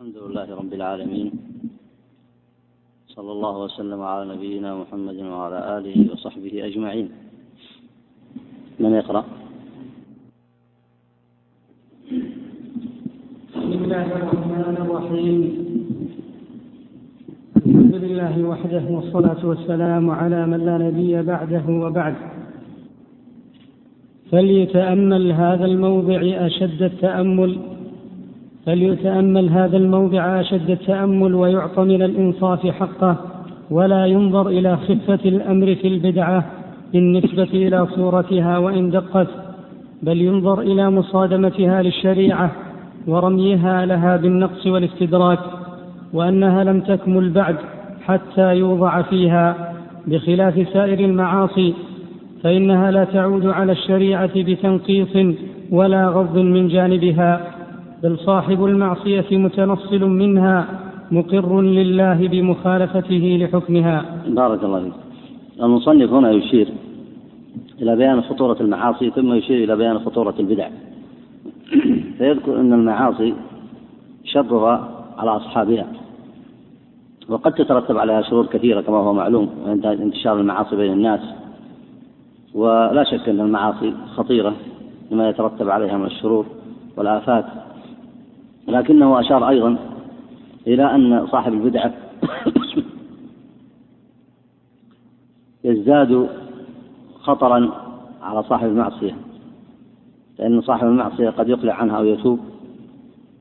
الحمد لله رب العالمين. صلى الله وسلم على نبينا محمد وعلى آله وصحبه أجمعين. من يقرأ؟ بسم الله الرحمن الرحيم. الحمد لله وحده والصلاة والسلام على من لا نبي بعده وبعد. فليتأمل هذا الموضع أشد التأمل. فليتأمل هذا الموضع أشد التأمل ويعطى من الإنصاف حقه ولا ينظر إلى خفة الأمر في البدعة بالنسبة إلى صورتها وإن دقت بل ينظر إلى مصادمتها للشريعة ورميها لها بالنقص والاستدراك وأنها لم تكمل بعد حتى يوضع فيها بخلاف سائر المعاصي فإنها لا تعود على الشريعة بتنقيص ولا غض من جانبها. بل صاحب المعصية متنصل منها مقر لله بمخالفته لحكمها. بارك الله فيك. المصنف هنا يشير إلى بيان خطورة المعاصي ثم يشير إلى بيان خطورة البدع. فيذكر أن المعاصي شرها على أصحابها. وقد تترتب عليها شرور كثيرة كما هو معلوم انتشار المعاصي بين الناس. ولا شك أن المعاصي خطيرة لما يترتب عليها من الشرور والآفات. لكنه أشار أيضا إلى أن صاحب البدعة يزداد خطرا على صاحب المعصية لأن صاحب المعصية قد يقلع عنها أو يتوب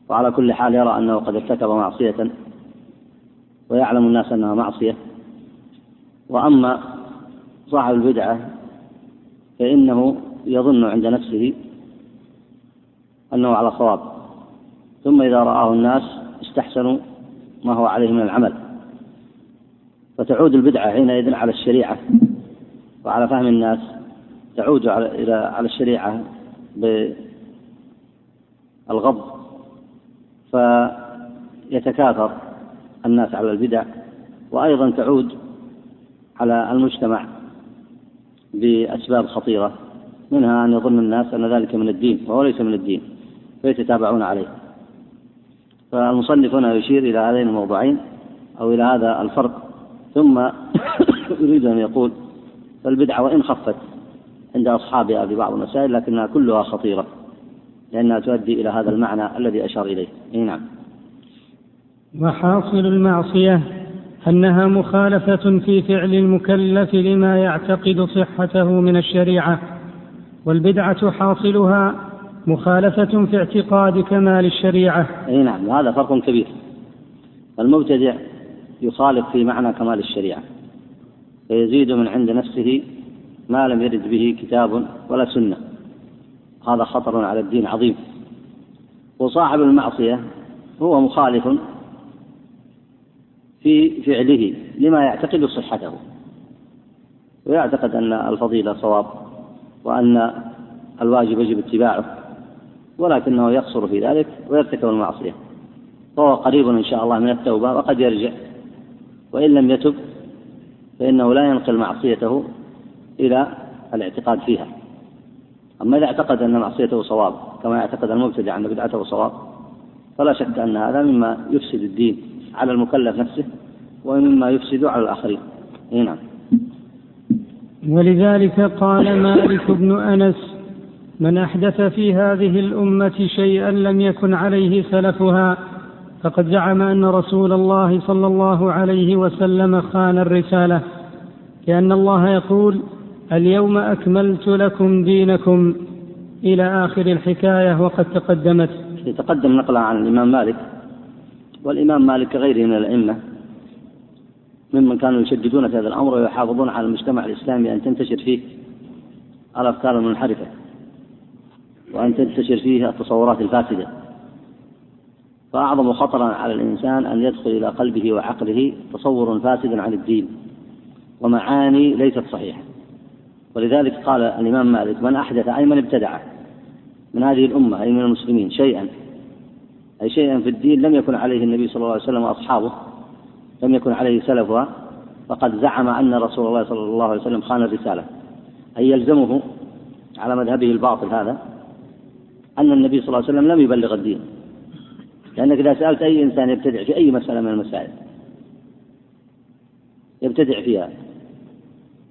وعلى كل حال يرى أنه قد ارتكب معصية ويعلم الناس أنها معصية. وأما صاحب البدعة فإنه يظن عند نفسه أنه على صواب. ثم إذا رآه الناس استحسنوا ما هو عليه من العمل. فتعود البدعة حينئذ على الشريعة وعلى فهم الناس تعود على إلى على الشريعة بالغض فيتكاثر الناس على البدع وأيضا تعود على المجتمع بأسباب خطيرة منها أن يظن الناس أن ذلك من الدين وهو ليس من الدين فيتتابعون عليه. فالمصنف هنا يشير إلى هذين الموضوعين أو إلى هذا الفرق. ثم يريد أن يقول فالبدعة وإن خفت عند أصحابها في بعض المسائل لكنها كلها خطيرة لأنها تؤدي إلى هذا المعنى الذي أشار إليه. إيه نعم. وحاصل المعصية أنها مخالفة في فعل المكلف لما يعتقد صحته من الشريعة والبدعة حاصلها مخالفة في اعتقاد كمال الشريعة. أي نعم وهذا فرق كبير. المبتدع يخالف في معنى كمال الشريعة فيزيد من عند نفسه ما لم يرد به كتاب ولا سنة. هذا خطر على الدين عظيم. وصاحب المعصية هو مخالف في فعله لما يعتقد صحته. ويعتقد أن الفضيلة صواب وأن الواجب يجب اتباعه. ولكنه يقصر في ذلك ويرتكب المعصية. فهو قريب إن شاء الله من التوبة وقد يرجع. وإن لم يتب فإنه لا ينقل معصيته إلى الاعتقاد فيها. أما إذا اعتقد أن معصيته صواب كما يعتقد المبتدع أن بدعته صواب فلا شك أن هذا مما يفسد الدين على المكلف نفسه ومما يفسد على الآخرين. نعم. ولذلك قال مالك بن أنس من أحدث في هذه الأمة شيئا لم يكن عليه سلفها فقد زعم أن رسول الله صلى الله عليه وسلم خان الرسالة لأن الله يقول اليوم أكملت لكم دينكم إلى آخر الحكاية وقد تقدمت. يتقدم نقلا عن الإمام مالك والإمام مالك كغيره من الأئمة ممن كانوا يشددون في هذا الأمر ويحافظون على المجتمع الإسلامي أن تنتشر فيه الأفكار المنحرفة. وأن تنتشر فيه التصورات الفاسدة. فأعظم خطرا على الإنسان أن يدخل إلى قلبه وعقله تصور فاسد عن الدين. ومعاني ليست صحيحة. ولذلك قال الإمام مالك من أحدث أي من ابتدع من هذه الأمة أي من المسلمين شيئا أي شيئا في الدين لم يكن عليه النبي صلى الله عليه وسلم وأصحابه لم يكن عليه سلفها فقد زعم أن رسول الله صلى الله عليه وسلم خان الرسالة. أي يلزمه على مذهبه الباطل هذا أن النبي صلى الله عليه وسلم لم يبلغ الدين. لأنك إذا سألت أي إنسان يبتدع في أي مسألة من المسائل يبتدع فيها.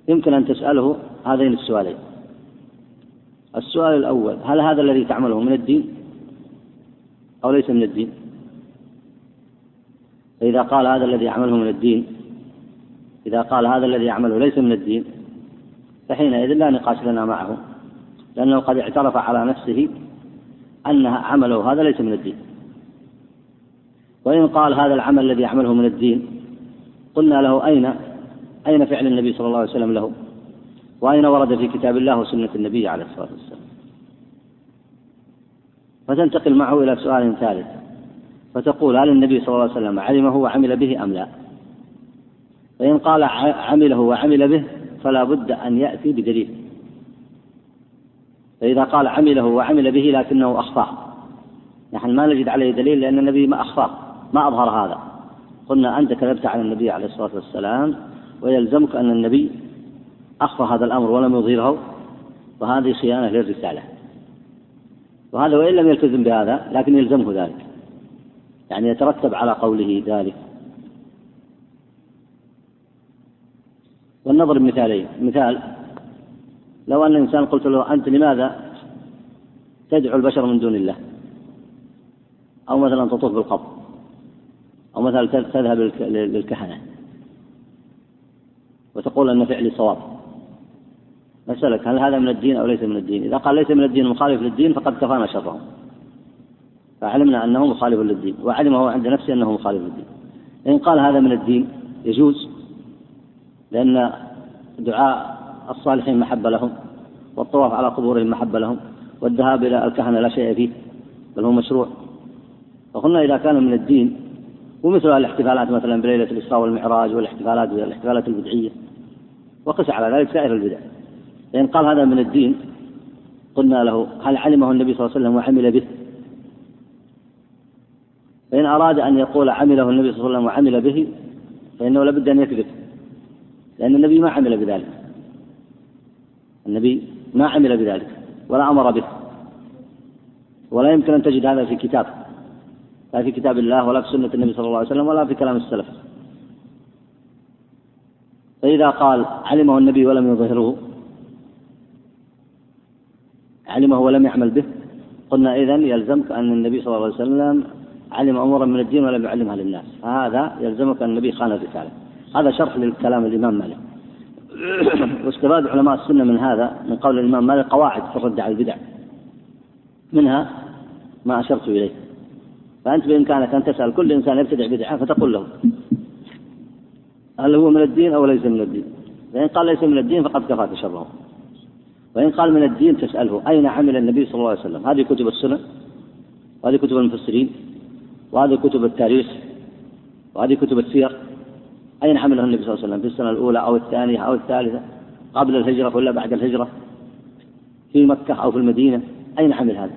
يمكن أن تسأله هذين السؤالين. السؤال الأول هل هذا الذي تعمله من الدين أو ليس من الدين؟ فإذا قال هذا الذي يعمله من الدين إذا قال هذا الذي يعمله ليس من الدين فحينئذ لا نقاش لنا معه لأنه قد اعترف على نفسه أن عمله هذا ليس من الدين. وإن قال هذا العمل الذي يعمله من الدين قلنا له أين أين فعل النبي صلى الله عليه وسلم له؟ وأين ورد في كتاب الله وسنة النبي عليه الصلاة والسلام؟ فتنتقل معه إلى سؤال ثالث. فتقول هل النبي صلى الله عليه وسلم علمه وعمل به أم لا؟ فإن قال عمله وعمل به فلا بد أن يأتي بدليل. فإذا قال عمله وعمل به لكنه أخطأ. نحن ما نجد عليه دليل لأن النبي ما أخطأ ما أظهر هذا. قلنا أنت كذبت على النبي عليه الصلاة والسلام ويلزمك أن النبي أخفى هذا الأمر ولم يظهره وهذه خيانة للرسالة. وهذا وإن لم يلتزم بهذا لكن يلزمه ذلك. يعني يترتب على قوله ذلك. والنظر بمثالين مثال لو أن إنسان قلت له أنت لماذا تدعو البشر من دون الله؟ أو مثلا تطوف بالقبر أو مثلا تذهب للكهنة وتقول أن فعلي صواب. أسألك هل هذا من الدين أو ليس من الدين؟ إذا قال ليس من الدين مخالف للدين فقد كفانا شره فعلمنا أنه مخالف للدين وعلم هو عند نفسه أنه مخالف للدين. إن قال هذا من الدين يجوز لأن دعاء الصالحين محبة لهم والطواف على قبورهم محبة لهم والذهاب إلى الكهنة لا شيء فيه بل هو مشروع. فقلنا إذا كان من الدين ومثل الاحتفالات مثلا بليلة الإسراء والمعراج والاحتفالات الاحتفالات البدعية وقس على ذلك سائر البدع. لأن قال هذا من الدين قلنا له هل علمه النبي صلى الله عليه وسلم وعمل به؟ فإن أراد أن يقول عمله النبي صلى الله عليه وسلم وعمل به فإنه لابد أن يكذب لأن النبي ما عمل بذلك. النبي ما عمل بذلك ولا أمر به ولا يمكن أن تجد هذا في كتاب لا في كتاب الله ولا في سنة النبي صلى الله عليه وسلم ولا في كلام السلف. فإذا قال علمه النبي ولم يظهره علمه ولم يعمل به قلنا إذا يلزمك أن النبي صلى الله عليه وسلم علم أمورا من الدين ولم يعلمها للناس. فهذا يلزمك أن النبي خان الرسالة. هذا شرح للكلام الإمام مالك. واستفاد علماء السنة من هذا من قول الإمام مالك قواعد في الرد على البدع. منها ما أشرت إليه. فأنت بإمكانك أن تسأل كل إنسان يبتدع بدعة فتقول له. هل هو من الدين أو ليس من الدين؟ فإن قال ليس من الدين فقد كفاك شره. وإن قال من الدين تسأله أين عمل النبي صلى الله عليه وسلم؟ هذه كتب السنة. وهذه كتب المفسرين. وهذه كتب التاريخ. وهذه كتب السير. أين عمله النبي صلى الله عليه وسلم؟ في السنة الأولى أو الثانية أو الثالثة؟ قبل الهجرة ولا بعد الهجرة؟ في مكة أو في المدينة؟ أين عمل هذا؟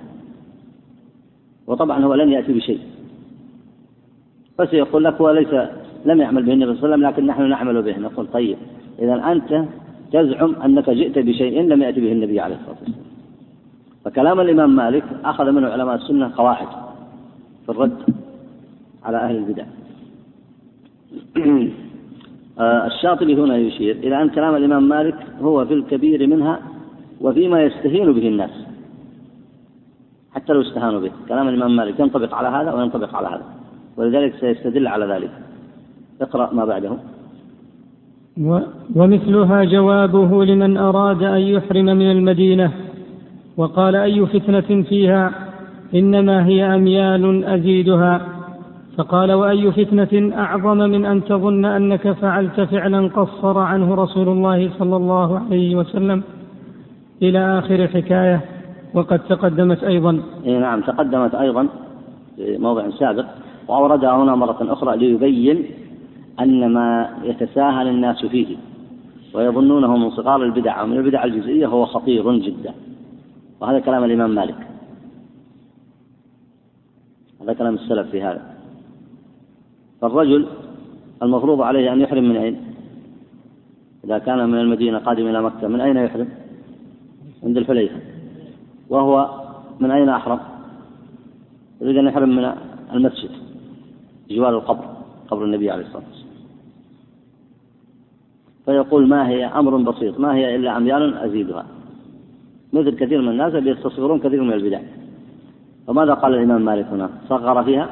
وطبعا هو لن يأتي بشيء. فسيقول لك هو ليس لم يعمل به النبي صلى الله عليه وسلم لكن نحن نعمل به. نقول طيب إذا أنت تزعم أنك جئت بشيء لم يأتي به النبي عليه الصلاة والسلام. فكلام الإمام مالك أخذ منه علماء السنة قواعد في الرد على أهل البدع. الشاطبي هنا يشير إلى أن كلام الإمام مالك هو في الكبير منها وفيما يستهين به الناس حتى لو استهانوا به. كلام الإمام مالك ينطبق على هذا وينطبق على هذا ولذلك سيستدل على ذلك. اقرأ ما بعده. ومثلها جوابه لمن أراد أن يحرم من المدينة وقال أي فتنة فيها؟ إنما هي أميال أزيدها. فقال وأي فتنة أعظم من أن تظن أنك فعلت فعلا قصر عنه رسول الله صلى الله عليه وسلم إلى آخر الحكاية وقد تقدمت أيضا. إيه نعم تقدمت أيضا في موضع سابق وأوردها هنا مرة أخرى ليبين أن ما يتساهل الناس فيه ويظنونه من صغار البدع ومن البدع الجزئية هو خطير جدا. وهذا كلام الإمام مالك. هذا كلام السلف في هذا. فالرجل المفروض عليه أن يحرم من أين؟ إذا كان من المدينة قادم إلى مكة من أين يحرم؟ عند الحليفة. وهو من أين أحرم؟ يريد أن يحرم من المسجد جوار القبر قبر النبي عليه الصلاة والسلام. فيقول ما هي؟ أمر بسيط ما هي إلا أميال أزيدها. مثل كثير من الناس يستصغرون كثير من البدع. فماذا قال الإمام مالك هنا؟ صغر فيها؟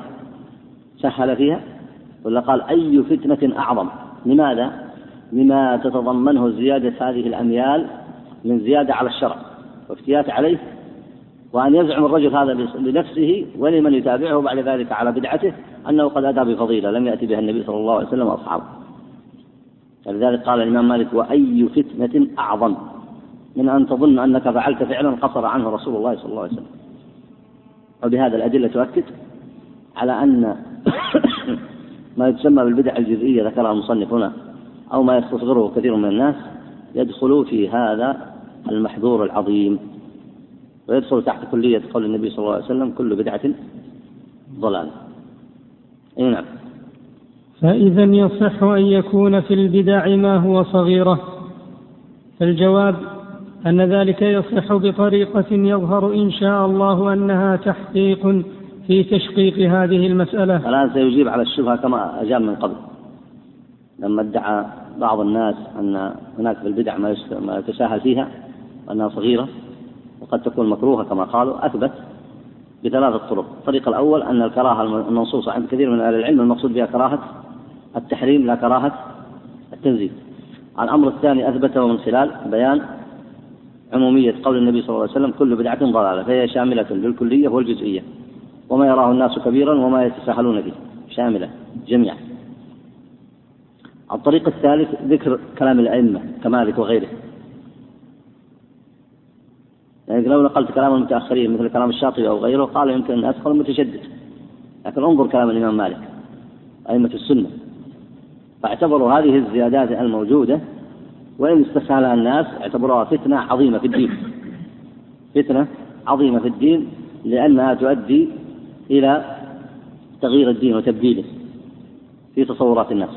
سهل فيها؟ ولا قال أي فتنة أعظم؟ لماذا؟ لما تتضمنه زيادة هذه الأميال من زيادة على الشرع وافتيات عليه وأن يزعم الرجل هذا لنفسه ولمن يتابعه بعد ذلك على بدعته أنه قد أتى بفضيلة لم يأتي بها النبي صلى الله عليه وسلم وأصحابه. فلذلك قال الإمام مالك وأي فتنة أعظم؟ من أن تظن أنك فعلت فعلا قصر عنه رسول الله صلى الله عليه وسلم. وبهذا الأدلة تؤكد على أن ما يسمى بالبدع الجزئية ذكرها المصنف هنا أو ما يستصغره كثير من الناس يدخل في هذا المحذور العظيم ويدخل تحت كلية قول النبي صلى الله عليه وسلم كل بدعة ضلالة. أي نعم. فإذا يصح أن يكون في البدع ما هو صغيرة. فالجواب أن ذلك يصح بطريقة يظهر إن شاء الله أنها تحقيق في تشقيق هذه المسألة؟ الآن سيجيب على الشبهة كما أجاب من قبل. لما ادعى بعض الناس أن هناك في البدع ما يتساهل فيها وأنها صغيرة وقد تكون مكروهة كما قالوا أثبت بثلاثة طرق. الطريق الأول أن الكراهة المنصوصة عند كثير من أهل العلم المقصود بها كراهة التحريم لا كراهة التنزيل الأمر الثاني أثبته من خلال بيان عمومية قول النبي صلى الله عليه وسلم كل بدعة ضلالة فهي شاملة للكلية والجزئية. وما يراه الناس كبيرا وما يتساهلون به. شاملة جميعا. الطريق الثالث ذكر كلام الأئمة كمالك وغيره يعني لو نقلت كلام المتأخرين مثل كلام الشاطبي أو غيره قال يمكن أن أدخل متشدد. لكن انظر كلام الإمام مالك أئمة السنة. فاعتبروا هذه الزيادات الموجودة وإن استسهلها الناس اعتبروها فتنة عظيمة في الدين. فتنة عظيمة في الدين لأنها تؤدي إلى تغيير الدين وتبديله في تصورات الناس.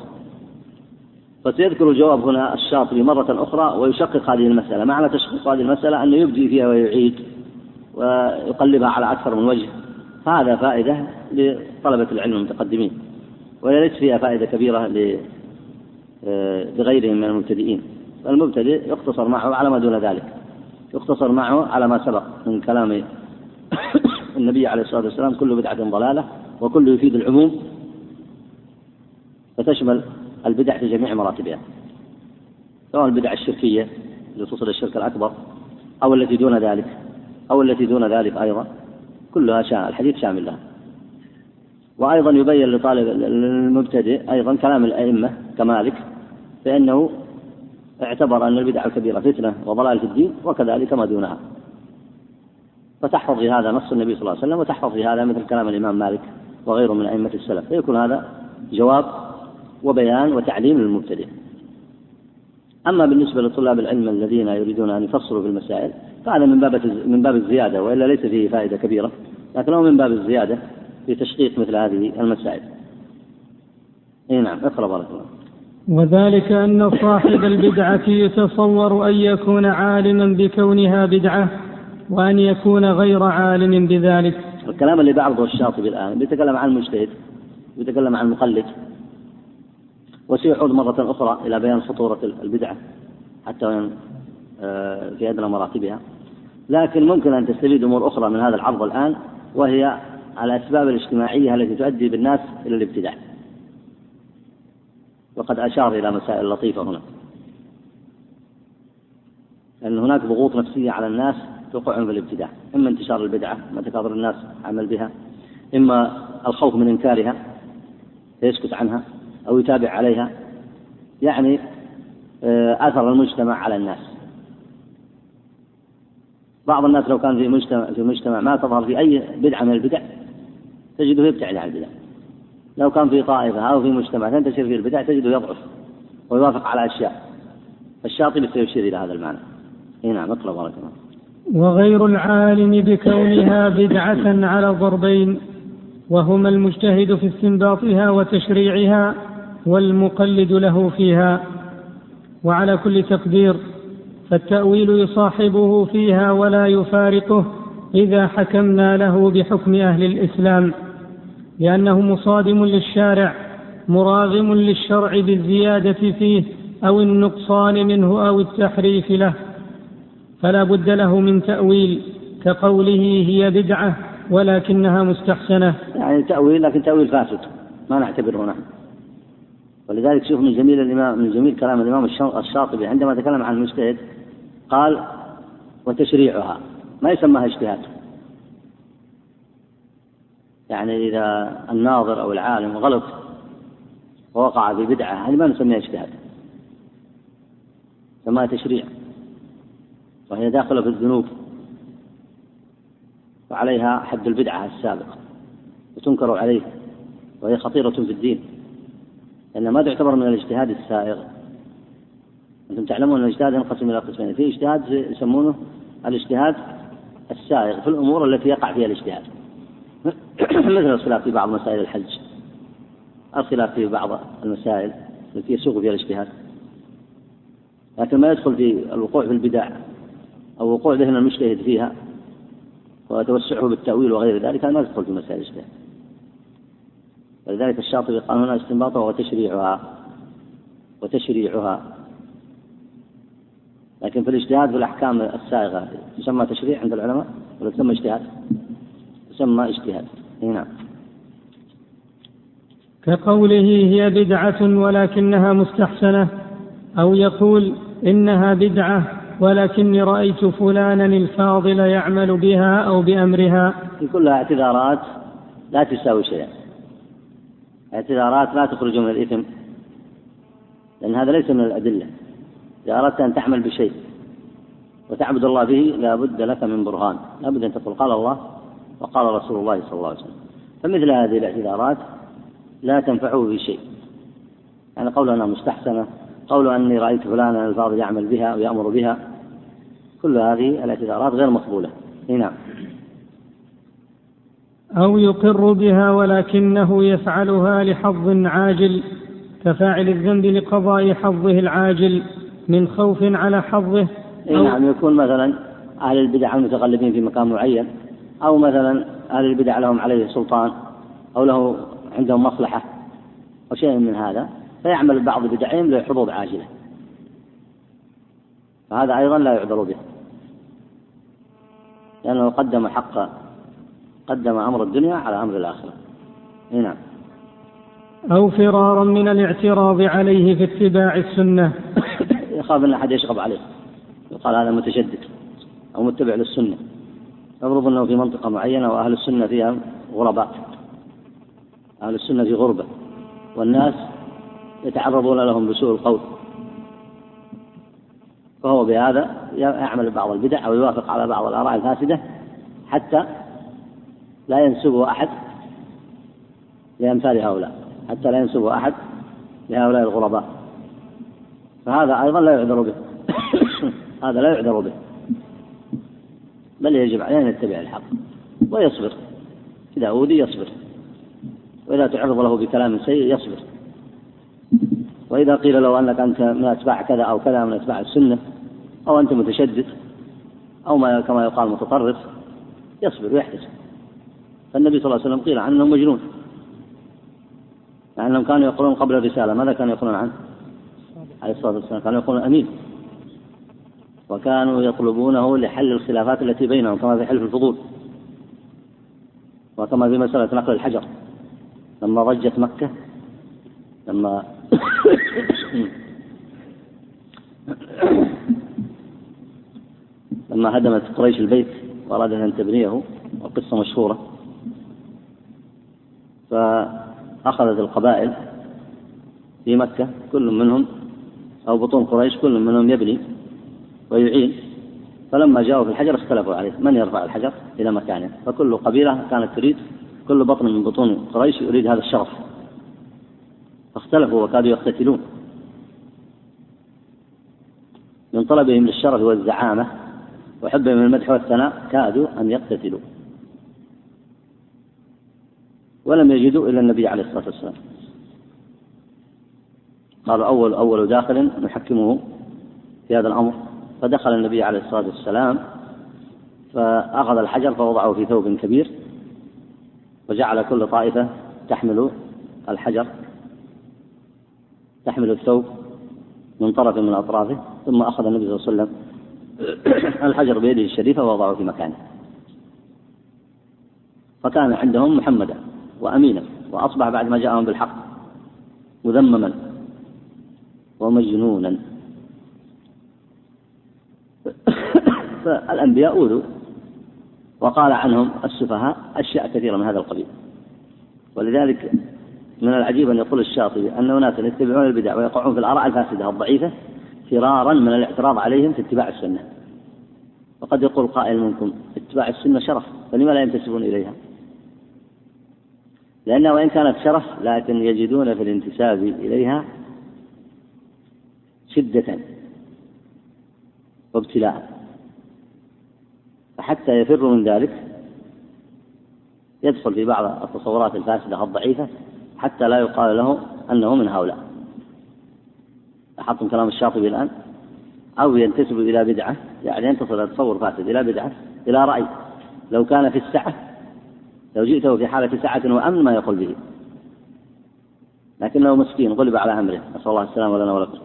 فسيذكر الجواب هنا الشاطبي مرة أخرى ويشقق هذه المسألة. معنى تشقيق هذه المسألة أنه يبدي فيها ويعيد ويقلبها على أكثر من وجه. هذا فائدة لطلبة العلم المتقدمين وليس فيها فائدة كبيرة لغيرهم من المبتدئين. المبتدئ يقتصر معه على ما دون ذلك يقتصر معه على ما سبق من كلام النبي عليه الصلاة والسلام كل بدعة ضلالة وكل يفيد العموم فتشمل البدع في جميع مراتبها سواء البدع الشركية اللي تصل الشرك الأكبر أو التي دون ذلك أو التي دون ذلك أيضا كلها شامل الحديث شامل لها. وأيضا يبين لطالب المبتدئ أيضا كلام الأئمة كمالك فإنه اعتبر أن البدع الكبيرة فتنة وضلال في الدين وكذلك ما دونها. فتحفظ في هذا نص النبي صلى الله عليه وسلم وتحفظ في هذا مثل كلام الإمام مالك وغيره من أئمة السلف فيكون هذا جواب وبيان وتعليم للمبتدئ أما بالنسبة لطلاب العلم الذين يريدون أن يفصلوا في المسائل فهذا من باب من باب الزيادة وإلا ليس فيه فائدة كبيرة لكنه من باب الزيادة في تشقيق مثل هذه المسائل. إي نعم اقرأ بارك الله. وذلك أن صاحب البدعة يتصور أن يكون عالما بكونها بدعة وأن يكون غير عالم بذلك. الكلام اللي بعرضه الشاطبي الآن بيتكلم عن المجتهد بيتكلم عن المقلد وسيعود مرة أخرى إلى بيان خطورة البدعة حتى وإن آه، في أدنى مراتبها. لكن ممكن أن تستفيد أمور أخرى من هذا العرض الآن وهي الأسباب الاجتماعية التي تؤدي بالناس إلى الابتداع. وقد أشار إلى مسائل لطيفة هنا. أن هناك ضغوط نفسية على الناس توقعهم في الابتداع. إما انتشار البدعة ما تكاثر الناس عمل بها. إما الخوف من إنكارها فيسكت عنها أو يتابع عليها. يعني آه، أثر المجتمع على الناس. بعض الناس لو كان في مجتمع في مجتمع ما تظهر في أي بدعة من البدع تجده يبتعد عن البدع. لو كان في طائفة أو في مجتمع تنتشر فيه البدع تجده يضعف ويوافق على أشياء. الشاطبي سيشير إلى هذا المعنى. اي نعم اقرأ بارك الله وغير العالم بكونها بدعة على ضربين وهما المجتهد في استنباطها وتشريعها والمقلد له فيها. وعلى كل تقدير فالتأويل يصاحبه فيها ولا يفارقه إذا حكمنا له بحكم أهل الإسلام لأنه مصادم للشارع مراغم للشرع بالزيادة فيه أو النقصان منه أو التحريف له. فلا بد له من تأويل كقوله هي بدعة ولكنها مستحسنة. يعني تأويل لكن تأويل فاسد ما نعتبره نحن ولذلك شوف من جميل الإمام من جميل كلام الإمام الشاطبي عندما تكلم عن المجتهد قال وتشريعها. ما يسمىها اجتهاد. يعني إذا الناظر أو العالم غلط ووقع في بدعة هذه ما نسميها اجتهاد. سماها تشريع. وهي داخلة في الذنوب وعليها حد البدعة السابق وتنكر عليه وهي خطيرة في الدين. لأنها ما تعتبر من الاجتهاد السائغ. أنتم تعلمون أن الاجتهاد ينقسم إلى قسمين في اجتهاد يسمونه الاجتهاد السائغ في الأمور التي يقع فيها الاجتهاد. مثل الخلاف في بعض مسائل الحج الخلاف في بعض المسائل التي يسوق فيها الاجتهاد. لكن ما يدخل في الوقوع في البدع أو وقوع ذهن المجتهد فيها وتوسعه بالتأويل وغير ذلك هذا ما يدخل في مسائل الإجتهاد. ولذلك الشاطبي قال هنا استنباطها وتشريعها وتشريعها. لكن في الاجتهاد في الأحكام السائغة تسمى تشريع عند العلماء ولا تسمى اجتهاد؟ تسمى اجتهاد. نعم. كقوله هي بدعة ولكنها مستحسنة أو يقول إنها بدعة ولكني رأيت فلانا الفاضل يعمل بها أو بأمرها. كلها اعتذارات لا تساوي شيئا. اعتذارات لا تخرج من الإثم لأن هذا ليس من الأدلة. إذا أردت أن تعمل بشيء وتعبد الله به لا بد لك من برهان. لا بد أن تقول قال الله وقال رسول الله صلى الله عليه وسلم. فمثل هذه الاعتذارات لا تنفعه في شيء. يعني قول أنها مستحسنة قول أني رأيت فلانا الفاضل يعمل بها ويأمر بها. كل هذه الاعتذارات غير مقبولة. نعم. أو يقر بها ولكنه يفعلها لحظ عاجل كفاعل الذنب لقضاء حظه العاجل من خوف على حظه. أو نعم. يكون مثلا أهل البدع المتغلبين في مكان معين أو مثلا أهل البدع لهم عليه سلطان أو له عندهم مصلحة أو شيء من هذا. فيعمل بعض بدعهم لحظوظ عاجلة. فهذا أيضا لا يعذر به. لأنه قدم حق قدم أمر الدنيا على أمر الآخرة. نعم. أو فرارا من الاعتراض عليه في اتباع السنة. يخاف أن أحد يشغب عليه. يقال هذا متشدد أو متبع للسنة. يفرض أنه في منطقة معينة وأهل السنة فيها غرباء. أهل السنة في غربة. والناس يتعرضون لهم بسوء القول. فهو بهذا يعمل بعض البدع أو يوافق على بعض الآراء الفاسدة حتى لا ينسبه أحد لأمثال هؤلاء حتى لا ينسبه أحد لهؤلاء الغرباء. فهذا أيضا لا يعذر به. هذا لا يعذر به. بل يجب عليه أن يتبع الحق ويصبر. إذا أودي يصبر. وإذا تعرض له بكلام سيء يصبر. وإذا قيل له أنك أنت من أتباع كذا أو كذا من أتباع السنة أو أنت متشدد أو ما كما يقال متطرف يصبر ويحتسب. فالنبي صلى الله عليه وسلم قيل عنه مجنون. لأنهم كانوا يقولون قبل الرسالة ماذا كانوا يقولون عنه؟ عليه الصلاة والسلام كانوا يقولون أمين. وكانوا يطلبونه لحل الخلافات التي بينهم كما في حلف الفضول. وكما في مسألة نقل الحجر. لما ضجت مكة لما لما هدمت قريش البيت وأرادت أن تبنيه وقصة مشهورة. فأخذت القبائل في مكة كل منهم أو بطون قريش كل منهم يبني ويعين. فلما جاءوا في الحجر اختلفوا عليه. من يرفع الحجر إلى مكانه؟ فكل قبيلة كانت تريد كل بطن من بطون قريش يريد هذا الشرف. فاختلفوا وكادوا يقتتلون. من طلبهم للشرف والزعامة وحبهم المدح والثناء كادوا أن يقتتلوا. ولم يجدوا إلا النبي عليه الصلاة والسلام. قالوا أول أول داخل نحكمه في هذا الأمر. فدخل النبي عليه الصلاة والسلام فأخذ الحجر فوضعه في ثوب كبير وجعل كل طائفة تحمل الحجر. تحمل الثوب من طرف من أطرافه ثم أخذ النبي صلى الله عليه وسلم الحجر بيده الشريفة ووضعه في مكانه. فكان عندهم محمدا وأمينا وأصبح بعد ما جاءهم بالحق مذمما ومجنونا. فالأنبياء أوذوا وقال عنهم السفهاء أشياء كثيرة من هذا القبيل. ولذلك من العجيب أن يقول الشاطبي أن أناسا يتبعون البدع ويقعون في الآراء الفاسدة الضعيفة فرارا من الاعتراض عليهم في اتباع السنة. وقد يقول قائل منكم اتباع السنة شرف فلما لا ينتسبون إليها؟ لأنها وإن كانت شرف لكن يجدون في الانتساب إليها شدة وابتلاء. فحتى يفر من ذلك يدخل في بعض التصورات الفاسدة الضعيفة حتى لا يقال له أنه من هؤلاء. لاحظتم كلام الشاطبي الآن؟ أو ينتسب إلى بدعة يعني ينتصر إلى تصور فاسد إلى بدعة إلى رأي. لو كان في السعة لو جئته في حالة سعة وأمن ما يقول به. لكنه مسكين غلب على أمره. نسأل الله السلامة لنا ولكم.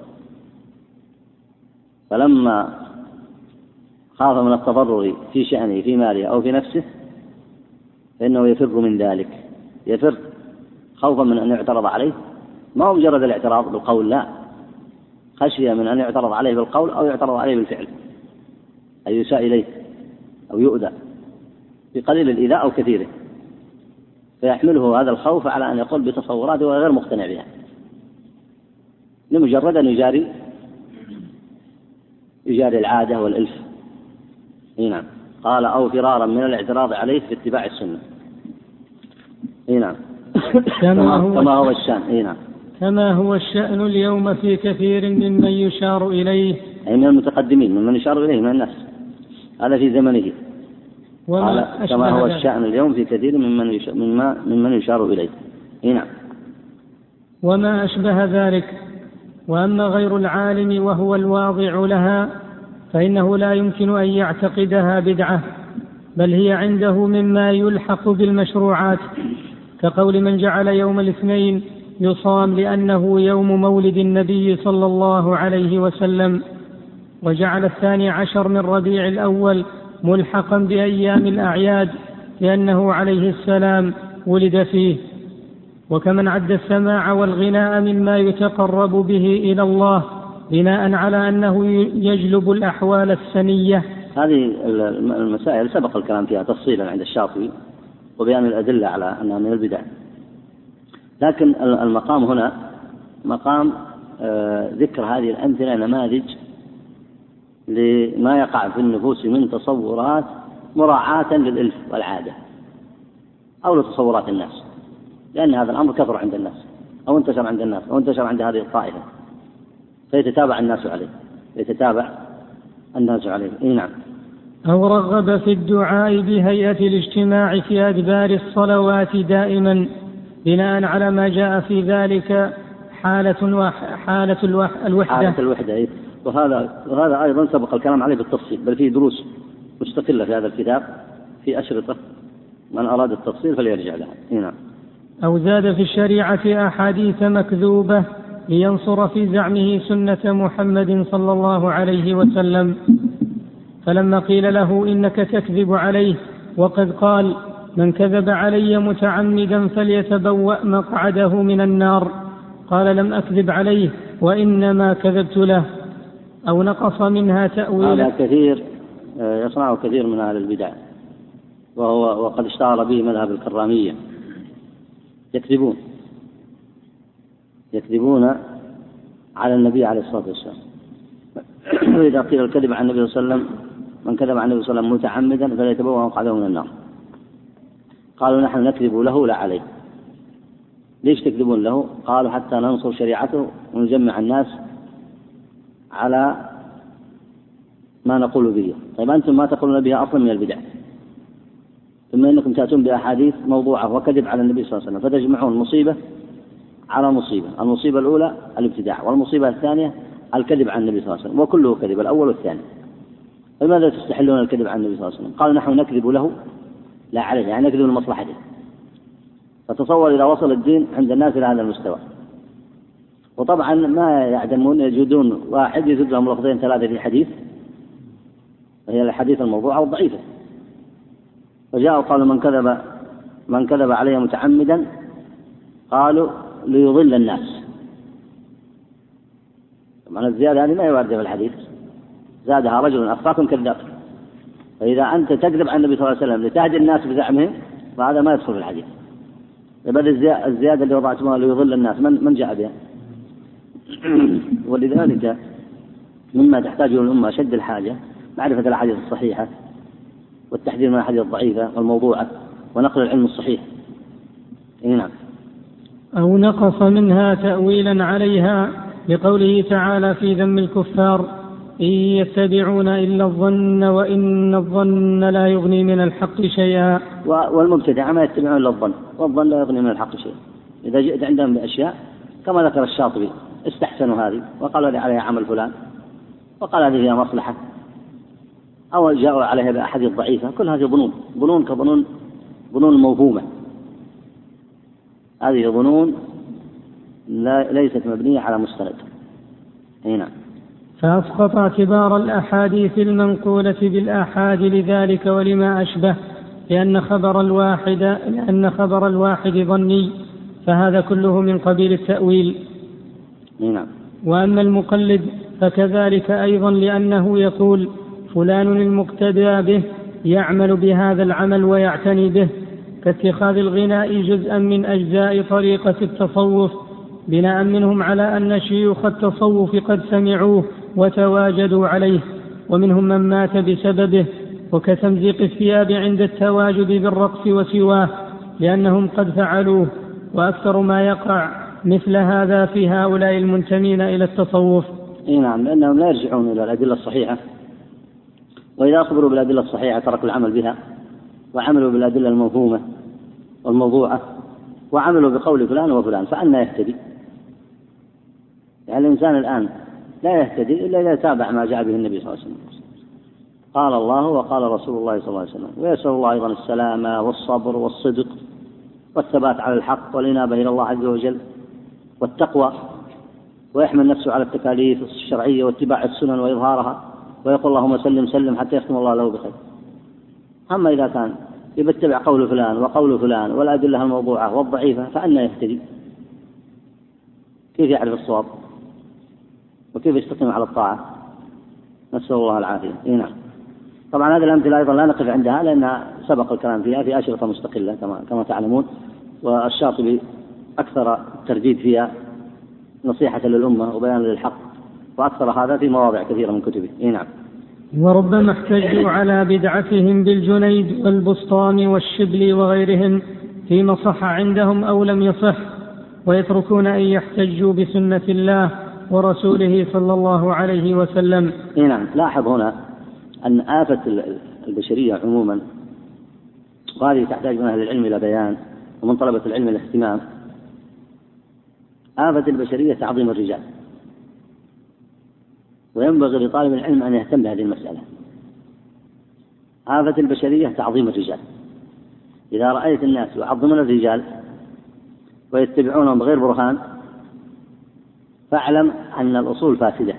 فلما خاف من التضرر في شأنه في ماله أو في نفسه فإنه يفر من ذلك. يفر خوفا من أن يعترض عليه؟ ما هو مجرد الاعتراض بالقول لا. خشية من أن يعترض عليه بالقول أو يعترض عليه بالفعل. أي يساء إليه أو يؤذى بقليل الإيذاء أو كثيره. فيحمله هذا الخوف على أن يقول بتصوراته وهو غير مقتنع بها. لمجرد أن يجاري يجاري العادة والإلف. نعم. قال أو فرارا من الاعتراض عليه في اتباع السنة. نعم. كما هو كما هو الشأن. إي نعم. كما هو الشأن اليوم في كثير ممن يشار إليه. أي من المتقدمين ممن يشار إليه من الناس. هذا في زمنه. وما كما هو الشأن اليوم في كثير ممن يشار مما ممن يشار إليه. إي نعم. وما أشبه ذلك. وأما غير العالم وهو الواضع لها فإنه لا يمكن أن يعتقدها بدعة بل هي عنده مما يلحق بالمشروعات. كقول من جعل يوم الاثنين يصام لأنه يوم مولد النبي صلى الله عليه وسلم وجعل الثاني عشر من ربيع الأول ملحقا بأيام الأعياد لأنه عليه السلام ولد فيه. وكمن عد السماع والغناء مما يتقرب به إلى الله بناء على أنه يجلب الأحوال السنية. هذه المسائل سبق الكلام فيها تفصيلا عند الشاطبي. وبيان الأدلة على أنها من البدع. لكن المقام هنا مقام آه، ذكر هذه الأمثلة نماذج لما يقع في النفوس من تصورات مراعاة للإلف والعادة أو لتصورات الناس. لأن هذا الأمر كثر عند الناس أو انتشر عند الناس أو انتشر عند هذه الطائفة. فيتتابع الناس عليه. يتتابع الناس عليه. إي نعم. أو رغب في الدعاء بهيئة الاجتماع في أدبار الصلوات دائما بناء على ما جاء في ذلك حالة حالة الوحدة. حالة الوحدة إيه؟ وهذا وهذا أيضا سبق الكلام عليه بالتفصيل بل فيه دروس مستقلة في هذا الكتاب في أشرطة من أراد التفصيل فليرجع لها. إيه نعم. أو زاد في الشريعة أحاديث مكذوبة لينصر في زعمه سنة محمد صلى الله عليه وسلم. فلما قيل له إنك تكذب عليه وقد قال من كذب علي متعمدا فليتبوأ مقعده من النار. قال لم أكذب عليه وإنما كذبت له. أو نقص منها تأويلا هذا كثير آه، يصنعه كثير من أهل البدع. وهو وقد اشتهر به مذهب الكرامية. يكذبون. يكذبون على النبي عليه الصلاة والسلام. وإذا قيل الكذب عن النبي صلى الله عليه وسلم من كذب عن النبي صلى الله عليه وسلم متعمدا فليتبوأ مقعده من النار. قالوا نحن نكذب له لا عليه. ليش تكذبون له؟ قالوا حتى ننصر شريعته ونجمع الناس على ما نقول به. طيب أنتم ما تقولون بها أصلا من البدع. ثم إنكم تأتون بأحاديث موضوعة وكذب على النبي صلى الله عليه وسلم فتجمعون مصيبة على مصيبة. المصيبة الأولى الابتداع والمصيبة الثانية الكذب عن النبي صلى الله عليه وسلم وكله كذب الأول والثاني. فلماذا تستحلون الكذب عن النبي صلى الله عليه وسلم؟ قالوا نحن نكذب له. لا عليه يعني نكذب لمصلحته فتصور إذا وصل الدين عند الناس إلى هذا المستوى. وطبعا ما يعدمون يجدون واحد يزيد لهم لفظين ثلاثة في حديث وهي الحديث الموضوعة والضعيفة فجاءوا قالوا من كذب من كذب علي متعمدا قالوا ليضل الناس. طبعا الزيادة هذه ما هي في الحديث. زادها رجل أخفاكم كذاب. فإذا أنت تكذب عن النبي صلى الله عليه وسلم لتهدي الناس بزعمهم فهذا ما يدخل في الحديث. بل الزيادة اللي وضعتموها ليضل الناس. من من جاء بها؟ ولذلك مما تحتاجه الأمة أشد الحاجة معرفة الأحاديث الصحيحة والتحذير من الأحاديث الضعيفة والموضوعة ونقل العلم الصحيح. إيه نعم. أو نقص منها تأويلا عليها لقوله تعالى في ذم الكفار إن يتبعون إلا الظن وإن الظن لا يغني من الحق شيئا. والمبتدع ما يتبعون إلا الظن والظن لا يغني من الحق شيئا. إذا جئت عندهم بأشياء كما ذكر الشاطبي استحسنوا هذه وقالوا هذه عليها عمل فلان وقال هذه فيها مصلحة. أو جاءوا عليها بأحاديث ضعيفة كل هذه ظنون ظنون كظنون ظنون موهومة. هذه ظنون لا ليست مبنية على مستند. نعم. فأسقط اعتبار الأحاديث المنقولة بالآحاد لذلك ولما أشبه لأن خبر الواحد لأن خبر الواحد ظني فهذا كله من قبيل التأويل. نعم. وأما المقلد فكذلك أيضا لأنه يقول فلان المقتدى به يعمل بهذا العمل ويعتني به كاتخاذ الغناء جزءا من أجزاء طريقة التصوف بناء منهم على أن شيوخ التصوف قد سمعوه وتواجدوا عليه ومنهم من مات بسببه وكتمزيق الثياب عند التواجد بالرقص وسواه لأنهم قد فعلوه وأكثر ما يقع مثل هذا في هؤلاء المنتمين إلى التصوف. إي نعم لأنهم لا يرجعون إلى الأدلة الصحيحة وإذا أخبروا بالأدلة الصحيحة تركوا العمل بها وعملوا بالأدلة الموهومه والموضوعة وعملوا بقول فلان وفلان فأنا يهتدي. يعني الإنسان الآن لا يهتدي إلا إذا تابع ما جاء به النبي صلى الله عليه وسلم. قال الله وقال رسول الله صلى الله عليه وسلم ويسأل الله أيضا السلامة والصبر والصدق والثبات على الحق والإنابة إلى الله عز وجل والتقوى ويحمل نفسه على التكاليف الشرعية واتباع السنن وإظهارها ويقول اللهم سلم سلم حتى يختم الله له بخير. أما إذا كان يتبع قول فلان وقول فلان والأدلة الموضوعة والضعيفة فأنا يهتدي. كيف يعرف الصواب؟ وكيف يستقيم على الطاعة؟ نسأل الله العافية. إيه نعم. طبعا هذه الأمثلة أيضا لا نقف عندها لأن سبق الكلام فيها في أشرطة مستقلة كما كما تعلمون والشاطبي أكثر الترديد فيها نصيحة للأمة وبيانا للحق وأكثر هذا في مواضع كثيرة من كتبه. إيه نعم. وربما احتجوا على بدعتهم بالجنيد والبسطام والشبل وغيرهم فيما صح عندهم أو لم يصح ويتركون أن يحتجوا بسنة الله ورسوله صلى الله عليه وسلم. إيه نعم لاحظ هنا أن آفة البشرية عموما وهذه تحتاج من أهل العلم إلى بيان ومن طلبة العلم الاهتمام. آفة البشرية تعظيم الرجال وينبغي لطالب العلم أن يهتم بهذه المسألة. آفة البشرية تعظيم الرجال. إذا رأيت الناس يعظمون الرجال ويتبعونهم بغير برهان فاعلم أن الأصول فاسدة.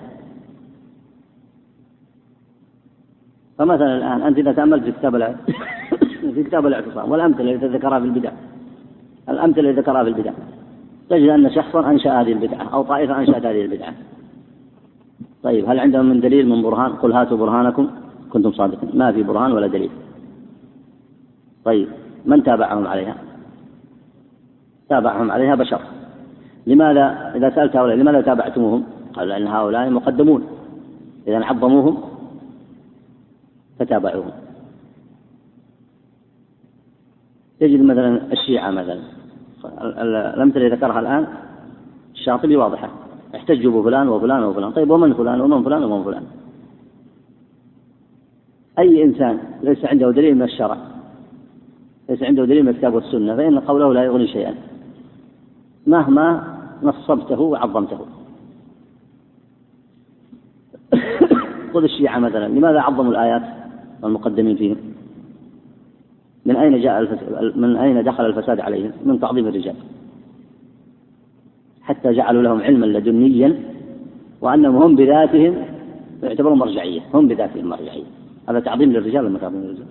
فمثلا الآن أنت إذا تأملت في كتاب في كتاب الاعتصام والأمثلة التي ذكرها في البدع. الأمثلة التي ذكرها في البدع. تجد أن شخصا أنشأ هذه البدعة أو طائفة أنشأت هذه البدعة. طيب هل عندهم من دليل من برهان؟ قل هاتوا برهانكم كنتم صادقين. ما في برهان ولا دليل. طيب من تابعهم عليها؟ تابعهم عليها بشر. لماذا إذا سألت هؤلاء لماذا تابعتموهم؟ قال لأن هؤلاء مقدمون. إذا عظموهم فتابعوهم. تجد مثلا الشيعة مثلا. الأمثلة اللي ذكرها الآن الشاطبي واضحة. احتجوا بفلان وفلان وفلان. طيب ومن فلان ومن فلان ومن فلان؟ أي إنسان ليس عنده دليل من الشرع ليس عنده دليل من الكتاب والسنة فإن قوله لا يغني شيئا. مهما نصبته وعظمته خذ الشيعة مثلا لماذا عظموا الآيات والمقدمين فيهم من أين جاء من أين دخل الفساد عليهم؟ من تعظيم الرجال حتى جعلوا لهم علما لدنيا وأنهم هم بذاتهم يعتبرون مرجعية هم بذاتهم مرجعية هذا تعظيم للرجال ولا تعظيم للرجال؟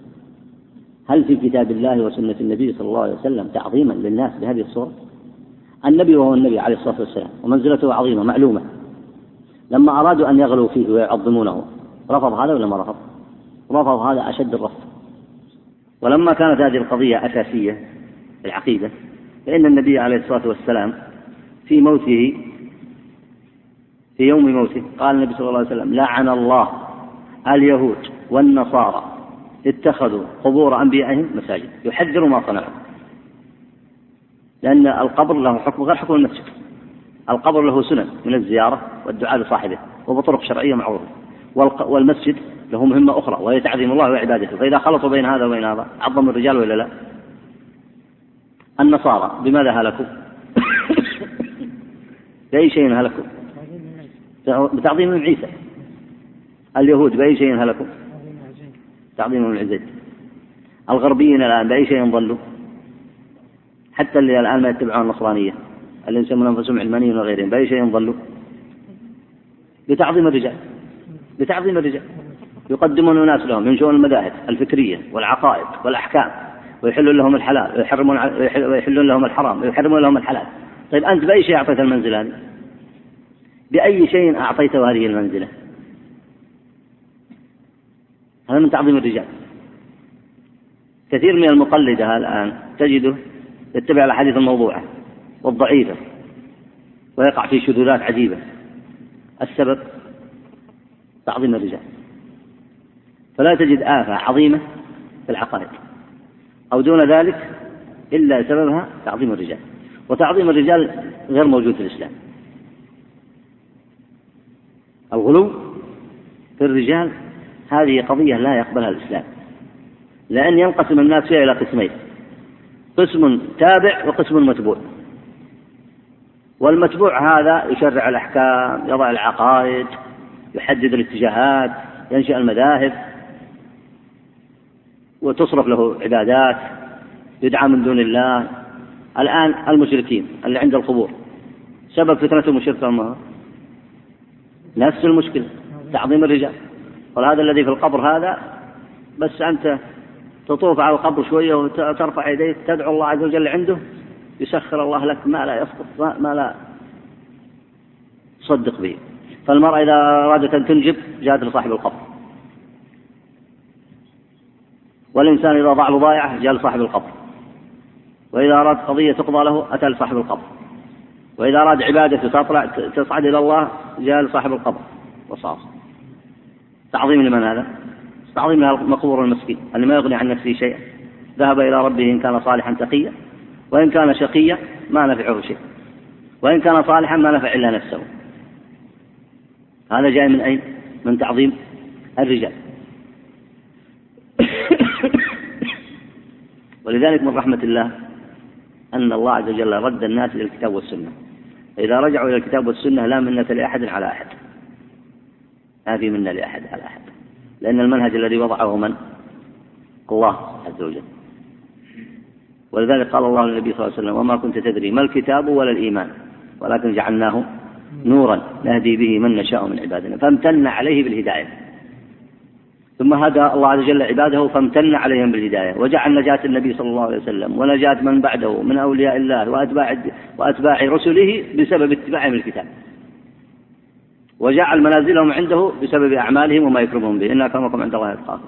هل في كتاب الله وسنة النبي صلى الله عليه وسلم تعظيما للناس بهذه الصورة؟ النبي وهو النبي عليه الصلاة والسلام ومنزلته عظيمة معلومة لما أرادوا أن يغلوا فيه ويعظمونه رفض هذا ولا ما رفض؟ رفض هذا أشد الرفض. ولما كانت هذه القضية أساسية العقيدة فإن النبي عليه الصلاة والسلام في موته في يوم موته قال النبي صلى الله عليه وسلم لعن الله اليهود والنصارى اتخذوا قبور أنبيائهم مساجد يحذر ما صنعوا. لأن القبر له حكم غير حكم المسجد. القبر له سنن من الزيارة والدعاء لصاحبه وبطرق شرعية معروفة. والمسجد له مهمة أخرى وهي تعظيم الله وعبادته. فإذا خلطوا بين هذا وبين هذا عظم الرجال ولا لا؟ النصارى بماذا هلكوا؟ بأي شيء هلكوا؟ بتعظيم عيسى. اليهود بأي شيء هلكوا؟ تعظيم العزيز الغربيين الآن بأي شيء ضلوا؟ حتى اللي الآن ما يتبعون النصرانية اللي يسمون أنفسهم علمانيين وغيرهم بأي شيء ضلوا بتعظيم الرجال. بتعظيم الرجال. يقدمون الناس لهم ينشؤون المذاهب الفكرية والعقائد والأحكام ويحلون لهم الحلال ويحرمون ويحلون لهم الحرام ويحرمون لهم الحلال. طيب أنت بأي شيء أعطيت المنزلة هذه؟ بأي شيء أعطيته هذه المنزلة؟ هذا من تعظيم الرجال. كثير من المقلدة الآن تجده يتبع الأحاديث الموضوعة والضعيفة ويقع في شذوذات عجيبة. السبب تعظيم الرجال. فلا تجد آفة عظيمة في العقائد أو دون ذلك إلا سببها تعظيم الرجال. وتعظيم الرجال غير موجود في الإسلام. الغلو في الرجال هذه قضية لا يقبلها الإسلام لأن ينقسم الناس فيها إلى قسمين. قسم تابع وقسم متبوع. والمتبوع هذا يشرع الأحكام يضع العقائد يحدد الاتجاهات ينشأ المذاهب وتصرف له عبادات يدعى من دون الله. الآن المشركين اللي عند القبور سبب فتنتهم ما نفس المشكلة تعظيم الرجال. قال هذا الذي في القبر هذا بس أنت تطوف على القبر شوية وترفع يديك تدعو الله عز وجل عنده يسخر الله لك ما لا يسقط ما لا تصدق به. فالمرأة إذا أرادت أن تنجب جاءت لصاحب القبر. والإنسان إذا ضاع بضائعة جاء لصاحب القبر. وإذا أراد قضية تقضى له أتى لصاحب القبر. وإذا أراد عبادة تطلع تصعد إلى الله جاء لصاحب القبر. وصار. تعظيم لمن هذا؟ تعظيم المقبور المسكين اللي ما يغني عن نفسه شيئا. ذهب إلى ربه إن كان صالحا تقيا وإن كان شقيا ما نفعه شيء وإن كان صالحا ما نفع إلا نفسه. هذا جاي من أين؟ من تعظيم الرجال. ولذلك من رحمة الله أن الله عز وجل رد الناس إلى الكتاب والسنة. فإذا رجعوا إلى الكتاب والسنة لا منة لأحد على أحد. ما في منة لأحد على أحد. لأن المنهج الذي وضعه من؟ الله عز وجل. ولذلك قال الله للنبي صلى الله عليه وسلم وما كنت تدري ما الكتاب ولا الإيمان ولكن جعلناه نورا نهدي به من نشاء من عبادنا. فامتن عليه بالهداية. ثم هدى الله عز وجل عباده فامتن عليهم بالهداية. وجعل نجاة النبي صلى الله عليه وسلم ونجاة من بعده من أولياء الله وأتباع وأتباع رسله بسبب اتباعهم الكتاب وجعل منازلهم عنده بسبب أعمالهم وما يكرمهم به. إن أكرمكم عند الله أتقاكم.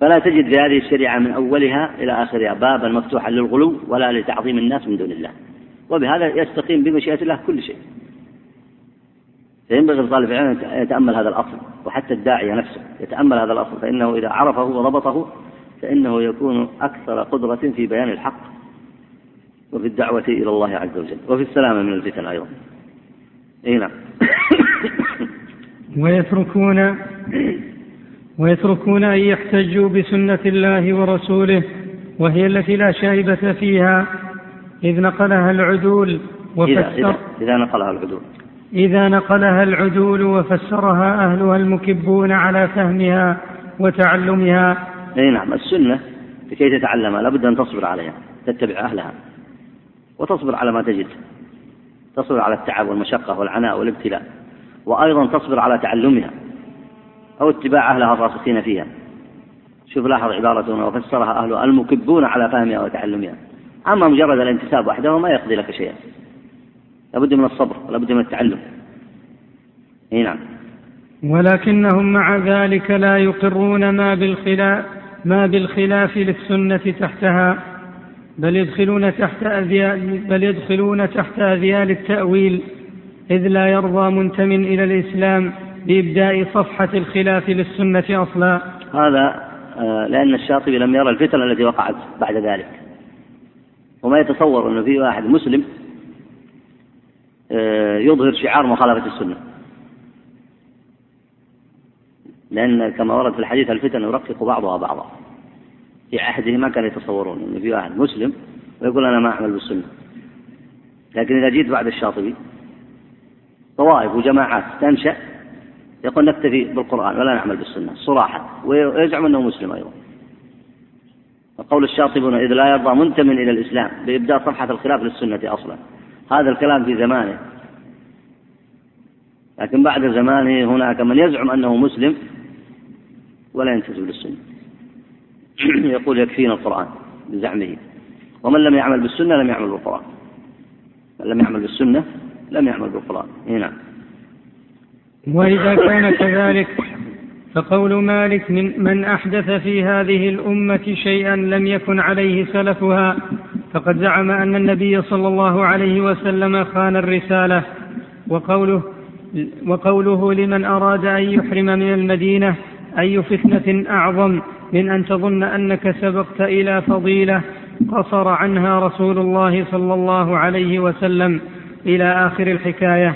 فلا تجد في هذه الشريعة من أولها إلى آخرها بابا مفتوحا للغلو ولا لتعظيم الناس من دون الله. وبهذا يستقيم بمشيئة الله كل شيء. فينبغي لطالب العلم أن يتأمل هذا الأصل وحتى الداعية نفسه يتأمل هذا الأصل فإنه إذا عرفه وضبطه فإنه يكون أكثر قدرة في بيان الحق وفي الدعوة إلى الله عز وجل. وفي السلامة من الفتن أيضا. أي نعم. ويتركون ويتركون أن يحتجوا بسنة الله ورسوله وهي التي لا شائبة فيها. إذ نقلها العدول وفسر إذا, إذا, إذا نقلها العدول. إذا نقلها العدول وفسرها أهلها المكبون على فهمها وتعلمها. اي نعم. السنة لكي تتعلمها لابد أن تصبر عليها تتبع أهلها وتصبر على ما تجد. تصبر على التعب والمشقة والعناء والابتلاء وأيضا تصبر على تعلمها أو اتباع أهلها الراسخين فيها. شوف لاحظ عبارة هنا وفسرها أهلها المكبون على فهمها وتعلمها. أما مجرد الانتساب وحده ما يقضي لك شيئا. لابد من الصبر ولابد من التعلم. إي نعم. ولكنهم مع ذلك لا يقرون ما بالخلاف ما بالخلاف للسنة تحتها. بل يدخلون تحت أذيال بل يدخلون تحت أذيال التأويل إذ لا يرضى منتم إلى الإسلام بإبداء صفحة الخلاف للسنة أصلا. هذا آه، لأن الشاطبي لم يرى الفتن التي وقعت بعد ذلك. وما يتصور أنه في واحد مسلم آه، يظهر شعار مخالفة السنة. لأن كما ورد في الحديث الفتن يرقق بعضها بعضا. في عهده ما كانوا يتصورون. أن في واحد مسلم ويقول أنا ما أعمل بالسنة. لكن إذا جيت بعد الشاطبي طوائف وجماعات تنشأ يقول نكتفي بالقرآن ولا نعمل بالسنة صراحة ويزعم أنه مسلم أيضا. وقول الشاطبون إذ لا يرضى منتم إلى الإسلام بإبداء صفحة الخلاف للسنة أصلا. هذا الكلام في زمانه. لكن بعد زمانه هناك من يزعم أنه مسلم ولا ينتسب للسنة. يقول يكفينا القرآن بزعمه. ومن لم يعمل بالسنة لم يعمل بالقرآن. من لم يعمل بالسنة لم يعمل بالقرآن. نعم. وإذا كان كذلك فقول مالك من, من أحدث في هذه الأمة شيئا لم يكن عليه سلفها فقد زعم أن النبي صلى الله عليه وسلم خان الرسالة. وقوله وقوله لمن أراد أن يحرم من المدينة أي فتنة أعظم من أن تظن أنك سبقت إلى فضيلة قصر عنها رسول الله صلى الله عليه وسلم إلى آخر الحكاية.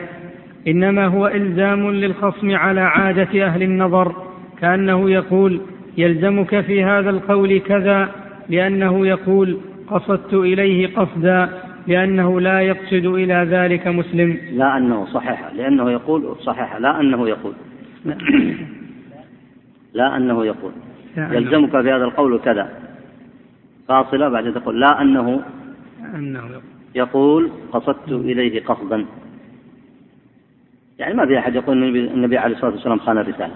إنما هو إلزام للخصم على عادة أهل النظر كأنه يقول يلزمك في هذا القول كذا لأنه يقول قصدت إليه قصدا لأنه لا يقصد إلى ذلك مسلم. لا أنه صحيح لأنه يقول صحيح لا أنه يقول. لا أنه يقول. يلزمك في هذا القول كذا. فاصلة بعد تقول لا أنه أنه يقول. قصدت إليه قصدا. يعني ما في أحد يقول النبي عليه الصلاة والسلام خان الرسالة.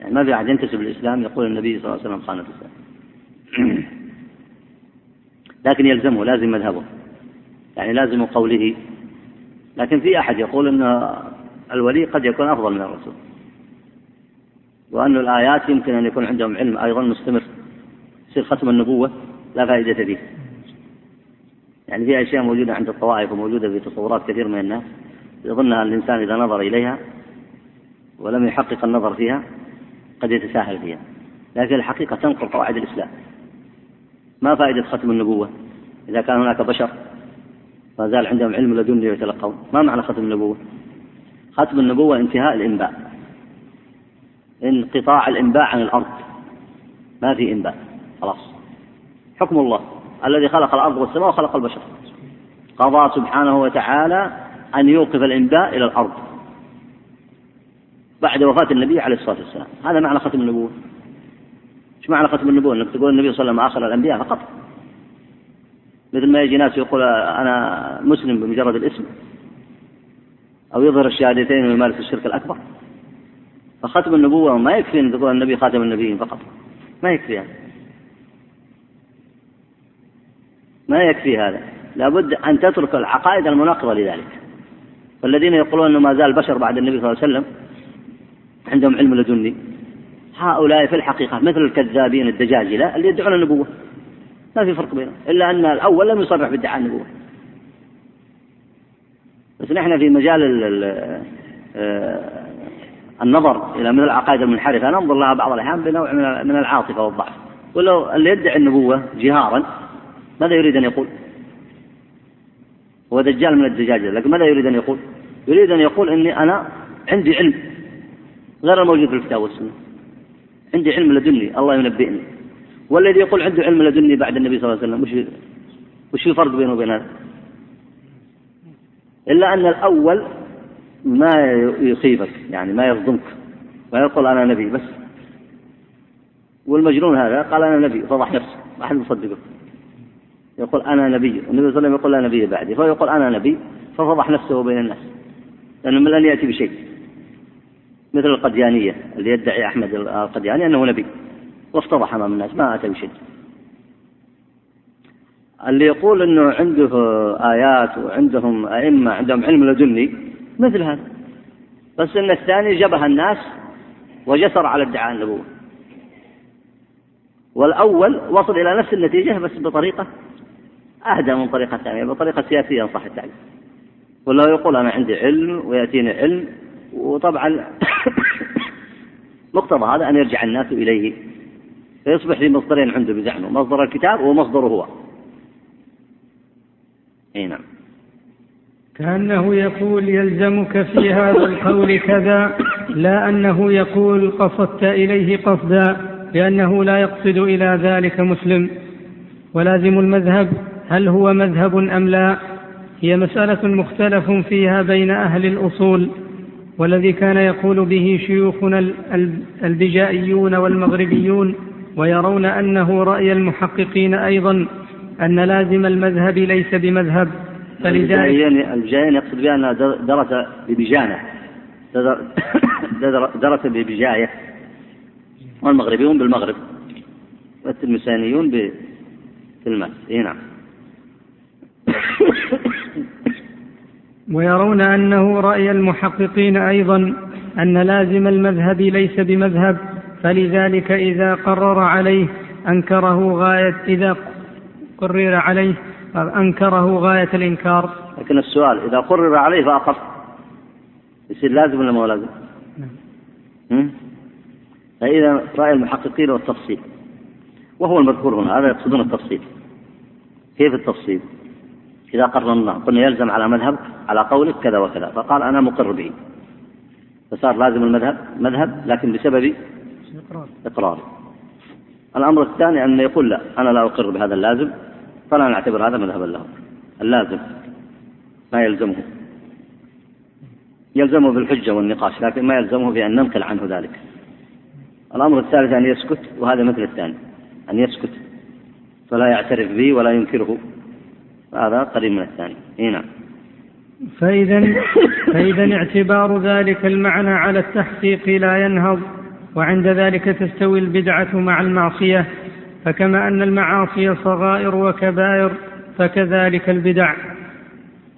يعني ما في أحد ينتسب للإسلام يقول النبي صلى الله عليه وسلم خان الرسالة. لكن يلزمه لازم مذهبه. يعني لازم قوله. لكن في أحد يقول أن الولي قد يكون أفضل من الرسول. وأن الآيات يمكن أن يكون عندهم علم أيضا مستمر يصير ختم النبوة لا فائدة فيه. يعني في أشياء موجودة عند الطوائف وموجودة في تصورات كثير من الناس يظنها الإنسان إذا نظر إليها ولم يحقق النظر فيها قد يتساهل فيها. لكن الحقيقة تنقل قواعد الإسلام. ما فائدة ختم النبوة؟ إذا كان هناك بشر ما زال عندهم علم لدني يتلقون ما معنى ختم النبوة؟ ختم النبوة انتهاء الإنباء. انقطاع الإنباء عن الأرض. ما في إنباء. خلاص. حكم الله. الذي خلق الأرض والسماء وخلق البشر. قضى سبحانه وتعالى أن يوقف الإنباء إلى الأرض. بعد وفاة النبي عليه الصلاة والسلام. هذا معنى ختم النبوة. إيش معنى ختم النبوة؟ إنك تقول النبي صلى الله عليه وسلم آخر الأنبياء فقط. مثل ما يجي ناس يقول أنا مسلم بمجرد الاسم. أو يظهر الشهادتين ويمارس الشرك الأكبر. فختم النبوة ما يكفي أن تقول النبي خاتم النبيين فقط. ما يكفي هذا ما يكفي هذا. لابد أن تترك العقائد المناقضة لذلك. فالذين يقولون أنه ما زال بشر بعد النبي صلى الله عليه وسلم عندهم علم لدني. هؤلاء في الحقيقة مثل الكذابين الدجاجلة اللي يدعون النبوة. ما في فرق بينهم إلا أن الأول لم يصرح بادعاء النبوة. بس نحن في مجال آه، النظر إلى مثل العقائد المنحرفة ننظر لها بعض الأحيان بنوع من العاطفة والضعف ولو اللي يدعي النبوة جهارا ماذا يريد أن يقول؟ هو دجال من الدجاجة لكن ماذا يريد أن يقول؟ يريد أن يقول إني أنا عندي علم غير الموجود في الكتاب والسنة عندي علم لدني الله ينبئني والذي يقول عنده علم لدني بعد النبي صلى الله عليه وسلم وش وش الفرق بينه وبين هذا؟ إلا أن الأول ما يخيبك يعني ما يصدمك. ويقول أنا نبي بس. والمجنون هذا قال أنا نبي فضح نفسه ما أحد يصدقه. يقول أنا نبي النبي صلى الله عليه وسلم يقول لا نبي بعدي فيقول أنا نبي ففضح نفسه بين الناس. لأنه لن يأتي بشيء. مثل القديانية اللي يدعي أحمد القدياني أنه نبي وافتضح أمام الناس ما أتى بشيء. اللي يقول أنه عنده آيات وعندهم أئمة عندهم علم لدني مثل هذا. بس أن الثاني جبه الناس وجسر على ادعاء النبوة. والأول وصل إلى نفس النتيجة بس بطريقة أهدى من طريقة ثانية بطريقة سياسية صح التعبير. ولا يقول أنا عندي علم ويأتيني علم وطبعا مقتضى هذا أن يرجع الناس إليه. فيصبح لي مصدرين عنده بزعمه مصدر الكتاب ومصدره هو. أي نعم. كأنه يقول يلزمك في هذا القول كذا لا أنه يقول قصدت إليه قصدا لأنه لا يقصد إلى ذلك مسلم. ولازم المذهب هل هو مذهب أم لا؟ هي مسألة مختلف فيها بين أهل الأصول والذي كان يقول به شيوخنا البجائيون والمغربيون ويرون أنه رأي المحققين أيضا أن لازم المذهب ليس بمذهب. فلذلك البجائيين يقصد بها أنها درس ببجانة. درس ببجاية. والمغربيون بالمغرب. والتلمسانيون بالتلماس إي نعم. ويرون أنه رأي المحققين أيضا أن لازم المذهب ليس بمذهب فلذلك إذا قرر عليه أنكره غاية إذا قرر عليه أنكره غاية الإنكار. لكن السؤال إذا قرر عليه فأقر. يصير لازم ولا ما لازم؟ نعم. فإذا رأي المحققين والتفصيل. وهو المذكور هنا هذا يقصدون التفصيل. كيف التفصيل؟ إذا قررنا قلنا يلزم على مذهب على قولك كذا وكذا فقال أنا مقر به. فصار لازم المذهب مذهب لكن بسبب إقراره الأمر الثاني أن يقول لا أنا لا أقر بهذا اللازم. فلا نعتبر هذا مذهبا له اللازم. ما يلزمه. يلزمه بالحجة والنقاش لكن ما يلزمه بأن ننقل عنه ذلك. الأمر الثالث أن يسكت وهذا مثل الثاني. أن يسكت. فلا يعترف به ولا ينكره. هذا قريب من الثاني. إي نعم. فإذا فإذا اعتبار ذلك المعنى على التحقيق لا ينهض وعند ذلك تستوي البدعة مع المعصية. فكما أن المعاصي صغائر وكبائر فكذلك البدع.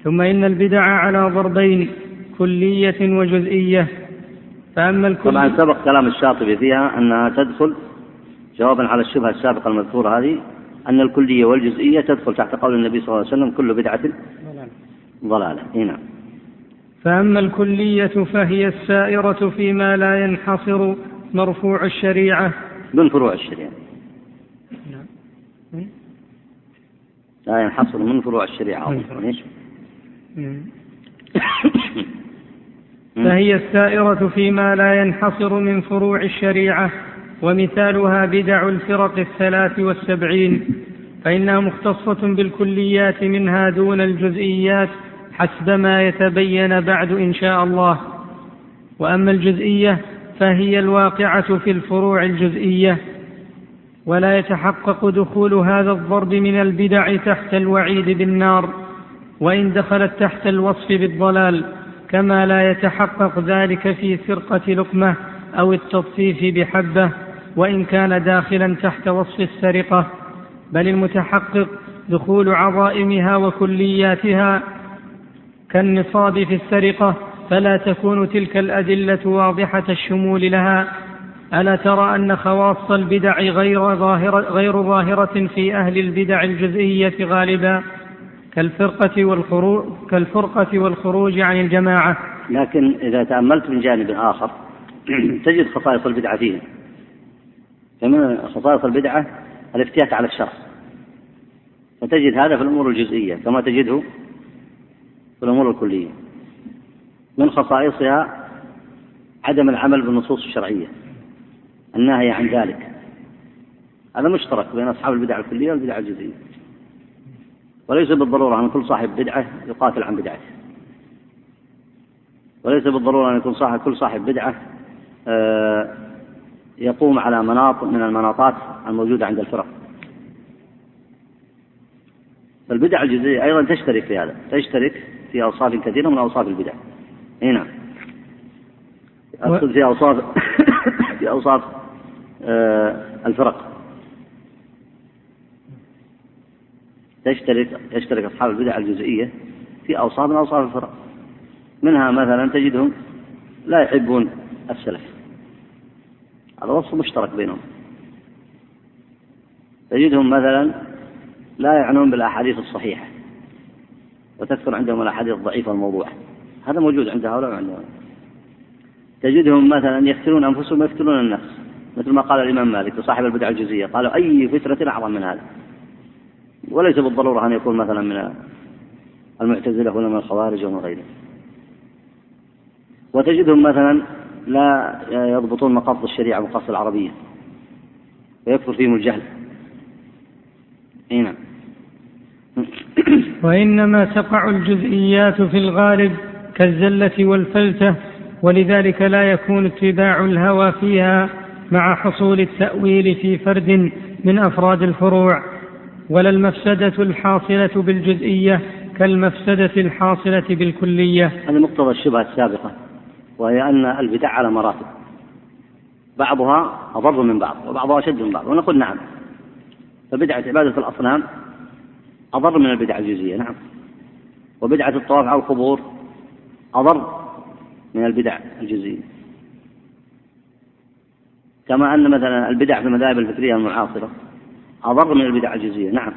ثم إن البدع على ضربين كلية وجزئية. فأما الكل طبعا سبق كلام الشاطبي فيها أنها تدخل جوابا على الشبهة السابقة المذكورة هذه أن الكلية والجزئية تدخل تحت قول النبي صلى الله عليه وسلم كل بدعة ضلالة. إيه نعم. فأما الكلية فهي السائرة فيما لا ينحصر مرفوع الشريعة. من فروع الشريعة نعم لا ينحصر من فروع الشريعة. إيش؟ فهي السائرة فيما لا ينحصر من فروع الشريعة ومثالها بدع الفرق الثلاث والسبعين فإنها مختصة بالكليات منها دون الجزئيات حسب ما يتبين بعد إن شاء الله. وأما الجزئية فهي الواقعة في الفروع الجزئية ولا يتحقق دخول هذا الضرب من البدع تحت الوعيد بالنار وإن دخلت تحت الوصف بالضلال كما لا يتحقق ذلك في سرقة لقمة أو التطفيف بحبة وإن كان داخلا تحت وصف السرقة. بل المتحقق دخول عظائمها وكلياتها كالنصاب في السرقة فلا تكون تلك الأدلة واضحة الشمول لها. ألا ترى أن خواص البدع غير ظاهرة, غير ظاهرة في أهل البدع الجزئية غالبا كالفرقة والخروج كالفرقة والخروج عن الجماعة. لكن إذا تأملت من جانب آخر تجد خصائص البدعة فيهم فمن خصائص البدعة الافتيات على الشرع. فتجد هذا في الأمور الجزئية كما تجده في الأمور الكلية. من خصائصها عدم العمل بالنصوص الشرعية. الناهية عن ذلك. هذا مشترك بين أصحاب البدع الكلية والبدع الجزئية. وليس بالضرورة أن كل صاحب بدعة يقاتل عن بدعته. وليس بالضرورة أن يكون صاحب كل صاحب بدعة آه يقوم على مناط من المناطات الموجودة عند الفرق. فالبدع الجزئية أيضا تشترك في هذا تشترك في أوصاف كثيرة من أوصاف البدع. نعم أقصد في أوصاف في أوصاف الفرق. تشترك يشترك أصحاب البدع الجزئية؟ في أوصاف من أوصاف الفرق. منها مثلا تجدهم لا يحبون السلف. هذا وصف مشترك بينهم. تجدهم مثلا لا يعنون بالأحاديث الصحيحة. وتكثر عندهم الأحاديث الضعيفة والموضوعة. هذا موجود عند هؤلاء وعند هؤلاء. تجدهم مثلا يفتنون أنفسهم ويفتنون الناس مثل ما قال الإمام مالك لصاحب البدع الجزية قالوا أي فترة أعظم من هذا وليس بالضرورة أن يكون مثلا من المعتزلة ولا من الخوارج ومن غيره. وتجدهم مثلا لا يضبطون مقاصد الشريعة ومقاصد العربية ويكثر فيهم الجهل. أي نعم. وإنما تقع الجزئيات في الغالب كالزلة والفلتة ولذلك لا يكون اتباع الهوى فيها مع حصول التأويل في فرد من أفراد الفروع ولا المفسدة الحاصلة بالجزئية كالمفسدة الحاصلة بالكلية. هذا مقتضى الشبهة السابقة وهي أن البدع على مراتب. بعضها أضر من بعض وبعضها أشد من بعض ونقول نعم. فبدعة عبادة الأصنام أضر من البدع الجزئية نعم. وبدعة الطواف على القبور أضر من البدع الجزئية. كما أن مثلا البدع في المذاهب الفكرية المعاصرة أضر من البدع الجزئية نعم.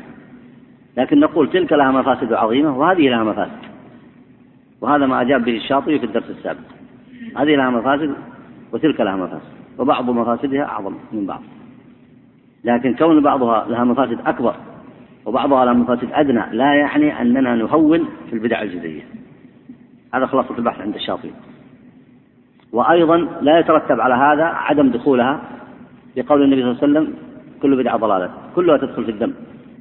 لكن نقول تلك لها مفاسد عظيمة وهذه لها مفاسد. وهذا ما أجاب به الشاطبي في الدرس السابق. هذه لها مفاسد وتلك لها مفاسد وبعض مفاسدها أعظم من بعض. لكن كون بعضها لها مفاسد أكبر وبعضها لها مفاسد أدنى لا يعني أننا نهون في البدع الجزئية. هذا خلاصة البحث عند الشاطبي. وأيضا لا يترتب على هذا عدم دخولها لقول النبي صلى الله عليه وسلم كل بدعة ضلالة كلها تدخل في الدم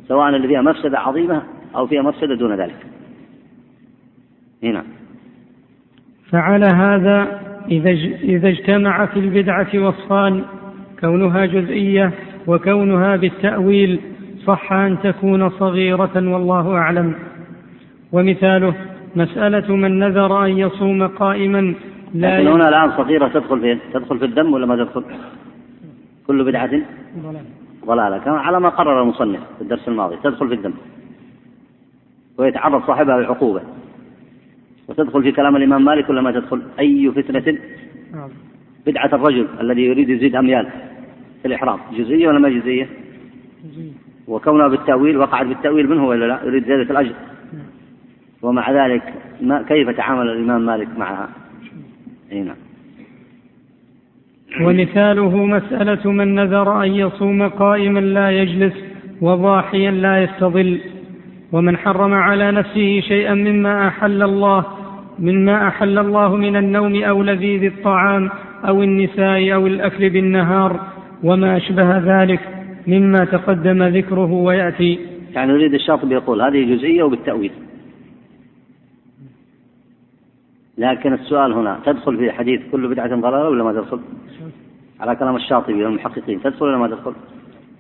سواء اللي فيها مفسدة عظيمة أو فيها مفسدة دون ذلك. هنا. فعلى هذا إذا إذا اجتمع في البدعة وصفان كونها جزئية وكونها بالتأويل صح أن تكون صغيرة والله أعلم. ومثاله مسألة من نذر أن يصوم قائما لا لكن هنا الآن صغيرة تدخل فين؟ تدخل في الدم ولا ما تدخل؟ كل بدعة ضلالة كما على ما قرر المصنف في الدرس الماضي تدخل في الدم ويتعرض صاحبها للعقوبة وتدخل في كلام الإمام مالك ولا ما تدخل أي فتنة نعم. بدعة الرجل الذي يريد يزيد أميال في الإحرام جزئية ولا ما جزئية؟ جزئية وكونها بالتأويل وقعت بالتأويل منه ولا لا؟ يريد زيادة الأجر نعم. ومع ذلك ما كيف تعامل الإمام مالك معها؟ أي نعم. ومثاله مسألة من نذر أن يصوم قائما لا يجلس وضاحيا لا يستظل ومن حرم على نفسه شيئا مما أحل الله مما أحل الله من النوم أو لذيذ الطعام أو النساء أو الأكل بالنهار وما أشبه ذلك مما تقدم ذكره ويأتي. يعني يريد الشاطبي يقول هذه جزئية وبالتأويل. لكن السؤال هنا تدخل في حديث كل بدعة ضلالة ولا ما تدخل؟ على كلام الشاطبي والمحققين تدخل ولا ما تدخل؟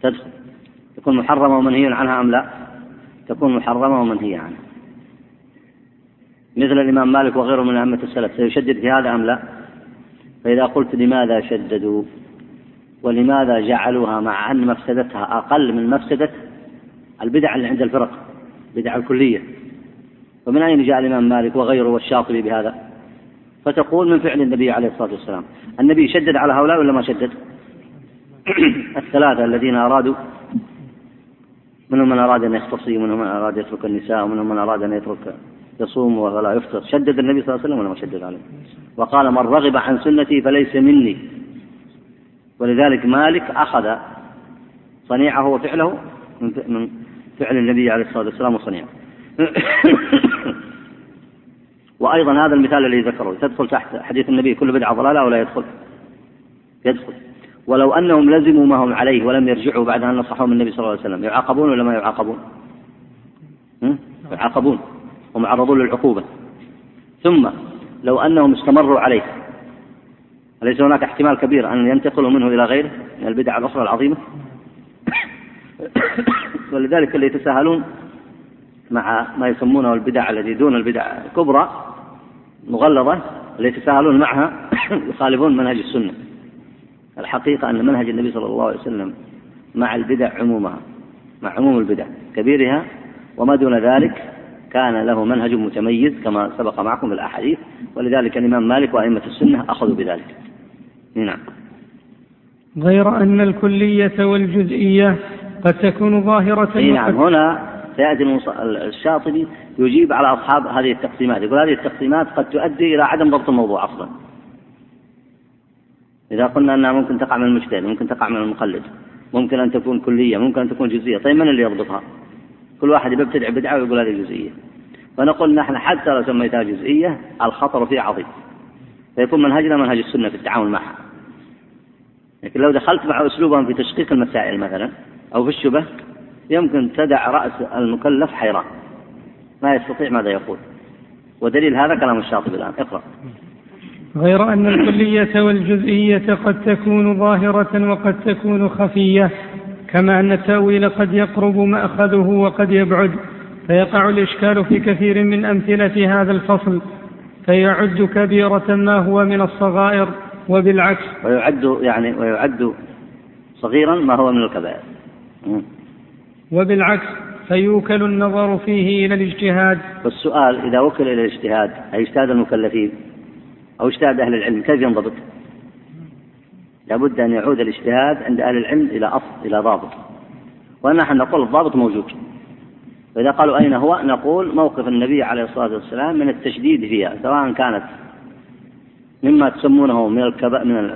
تدخل تكون محرمة ومنهي عنها أم لا؟ تكون محرمة ومنهية عنها مثل الإمام مالك وغيره من أئمة السلف سيشدد في هذا أم لا؟ فإذا قلت لماذا شددوا ولماذا جعلوها مع أن مفسدتها أقل من مفسدة البدع اللي عند الفرق بدع الكلية ومن أين جاء الإمام مالك وغيره والشاطبي بهذا فتقول من فعل النبي عليه الصلاة والسلام. النبي شدد على هؤلاء ولا ما شدد؟ الثلاثة الذين أرادوا منهم من أراد أن يختصي ومنهم من أراد يترك النساء ومنهم من أراد أن يترك يصوم ولا يفطر. شدد النبي صلى الله عليه وسلم ولا ما شدد عليه؟ وقال من رغب عن سنتي فليس مني. ولذلك مالك أخذ صنيعه وفعله من فعل النبي عليه الصلاة والسلام وصنيعه. وأيضا هذا المثال الذي ذكره تدخل تحت حديث النبي كل بدعة ضلالة ولا يدخل. يدخل. ولو أنهم لزموا ما هم عليه ولم يرجعوا بعد أن نصحهم النبي صلى الله عليه وسلم يعاقبون ولا ما يعاقبون؟ يعاقبون. ومعرضون للعقوبة. ثم لو أنهم استمروا عليه أليس هناك احتمال كبير أن ينتقلوا منه إلى غيره من البدع الأخرى العظيمة؟ ولذلك اللي يتساهلون مع ما يسمونه البدع التي دون البدع الكبرى مغلظة اللي يتساهلون معها يخالفون منهج السنة. الحقيقة أن منهج النبي صلى الله عليه وسلم مع البدع عمومها مع عموم البدع كبيرها وما دون ذلك كان له منهج متميز كما سبق معكم في الأحاديث ولذلك الإمام مالك وأئمة السنة أخذوا بذلك. نعم. غير أن الكلية والجزئية قد تكون ظاهرة نعم هنا سيأتي الشاطبي يجيب على أصحاب هذه التقسيمات يقول هذه التقسيمات قد تؤدي إلى عدم ضبط الموضوع أصلا. إذا قلنا أنها ممكن تقع من المجتهد ممكن تقع من المقلد ممكن أن تكون كلية ممكن أن تكون جزئية طيب من اللي يضبطها؟ كل واحد يبتدع بدعة ويقول هذه جزئية. فنقول نحن حتى لو سميتها جزئية الخطر فيها عظيم. فيكون منهجنا منهج السنة في التعامل معها. لكن لو دخلت مع أسلوبهم في تشقيق المسائل مثلا أو في الشبه يمكن تدع رأس المكلف حيران. ما يستطيع ماذا يقول. ودليل هذا كلام الشاطبي الآن. اقرأ. غير أن الكلية والجزئية قد تكون ظاهرة وقد تكون خفية كما أن التأويل قد يقرب مأخذه وقد يبعد فيقع الإشكال في كثير من أمثلة هذا الفصل فيعد كبيرة ما هو من الصغائر وبالعكس. ويعد يعني ويعد صغيرا ما هو من الكبائر. وبالعكس فيوكل النظر فيه إلى الاجتهاد. والسؤال إذا وكل إلى الاجتهاد أي اجتهاد المكلفين أو اجتهاد أهل العلم كيف ينضبط؟ لابد أن يعود الاجتهاد عند أهل العلم إلى أصل إلى ضابط. ونحن نقول الضابط موجود. فإذا قالوا أين هو نقول موقف النبي عليه الصلاة والسلام من التشديد فيها سواء كانت مما تسمونه من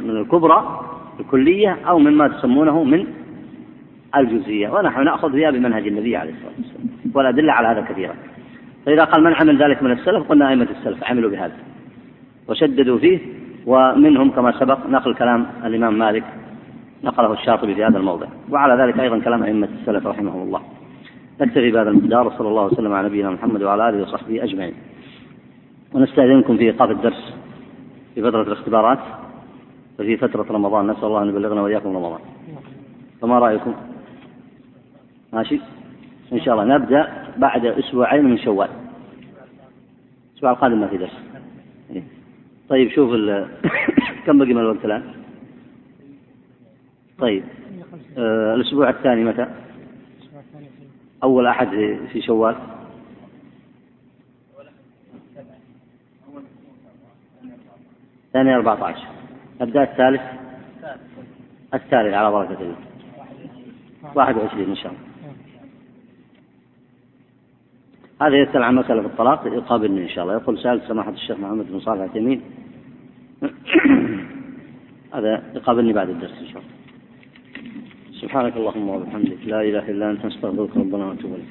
من الكبرى الكلية أو مما تسمونه من الجزئية ونحن نأخذ فيها بمنهج النبي عليه الصلاة والسلام والأدلة على هذا كثيرة فإذا قال من عمل ذلك من السلف قلنا أئمة السلف عملوا بهذا وشددوا فيه ومنهم كما سبق نقل كلام الإمام مالك نقله الشاطبي في هذا الموضع وعلى ذلك أيضا كلام أئمة السلف رحمهم الله. نكتفي بهذا المقدار وصلى الله وسلم على نبينا محمد وعلى آله وصحبه أجمعين. ونستأذنكم في إيقاف الدرس في فترة الاختبارات وفي فترة رمضان. نسأل الله أن يبلغنا وإياكم رمضان. فما رأيكم؟ ماشي؟ إن شاء الله نبدأ بعد أسبوعين من شوال الأسبوع القادم ما في درس إيه. طيب شوف كم بقي من الوقت الآن؟ طيب آه الأسبوع الثاني متى؟ أول أحد في شوال ثاني 14 أبدأ الثالث الثالث على بركة الله 21 إن شاء الله هذا يسأل عن مسألة في الطلاق يقابلني إن شاء الله. يقول سألت سماحة الشيخ محمد بن صالح العثيمين هذا يقابلني بعد الدرس إن شاء الله. سبحانك اللهم وبحمدك. لا إله إلا أنت نستغفرك ربنا ونتوب إليك.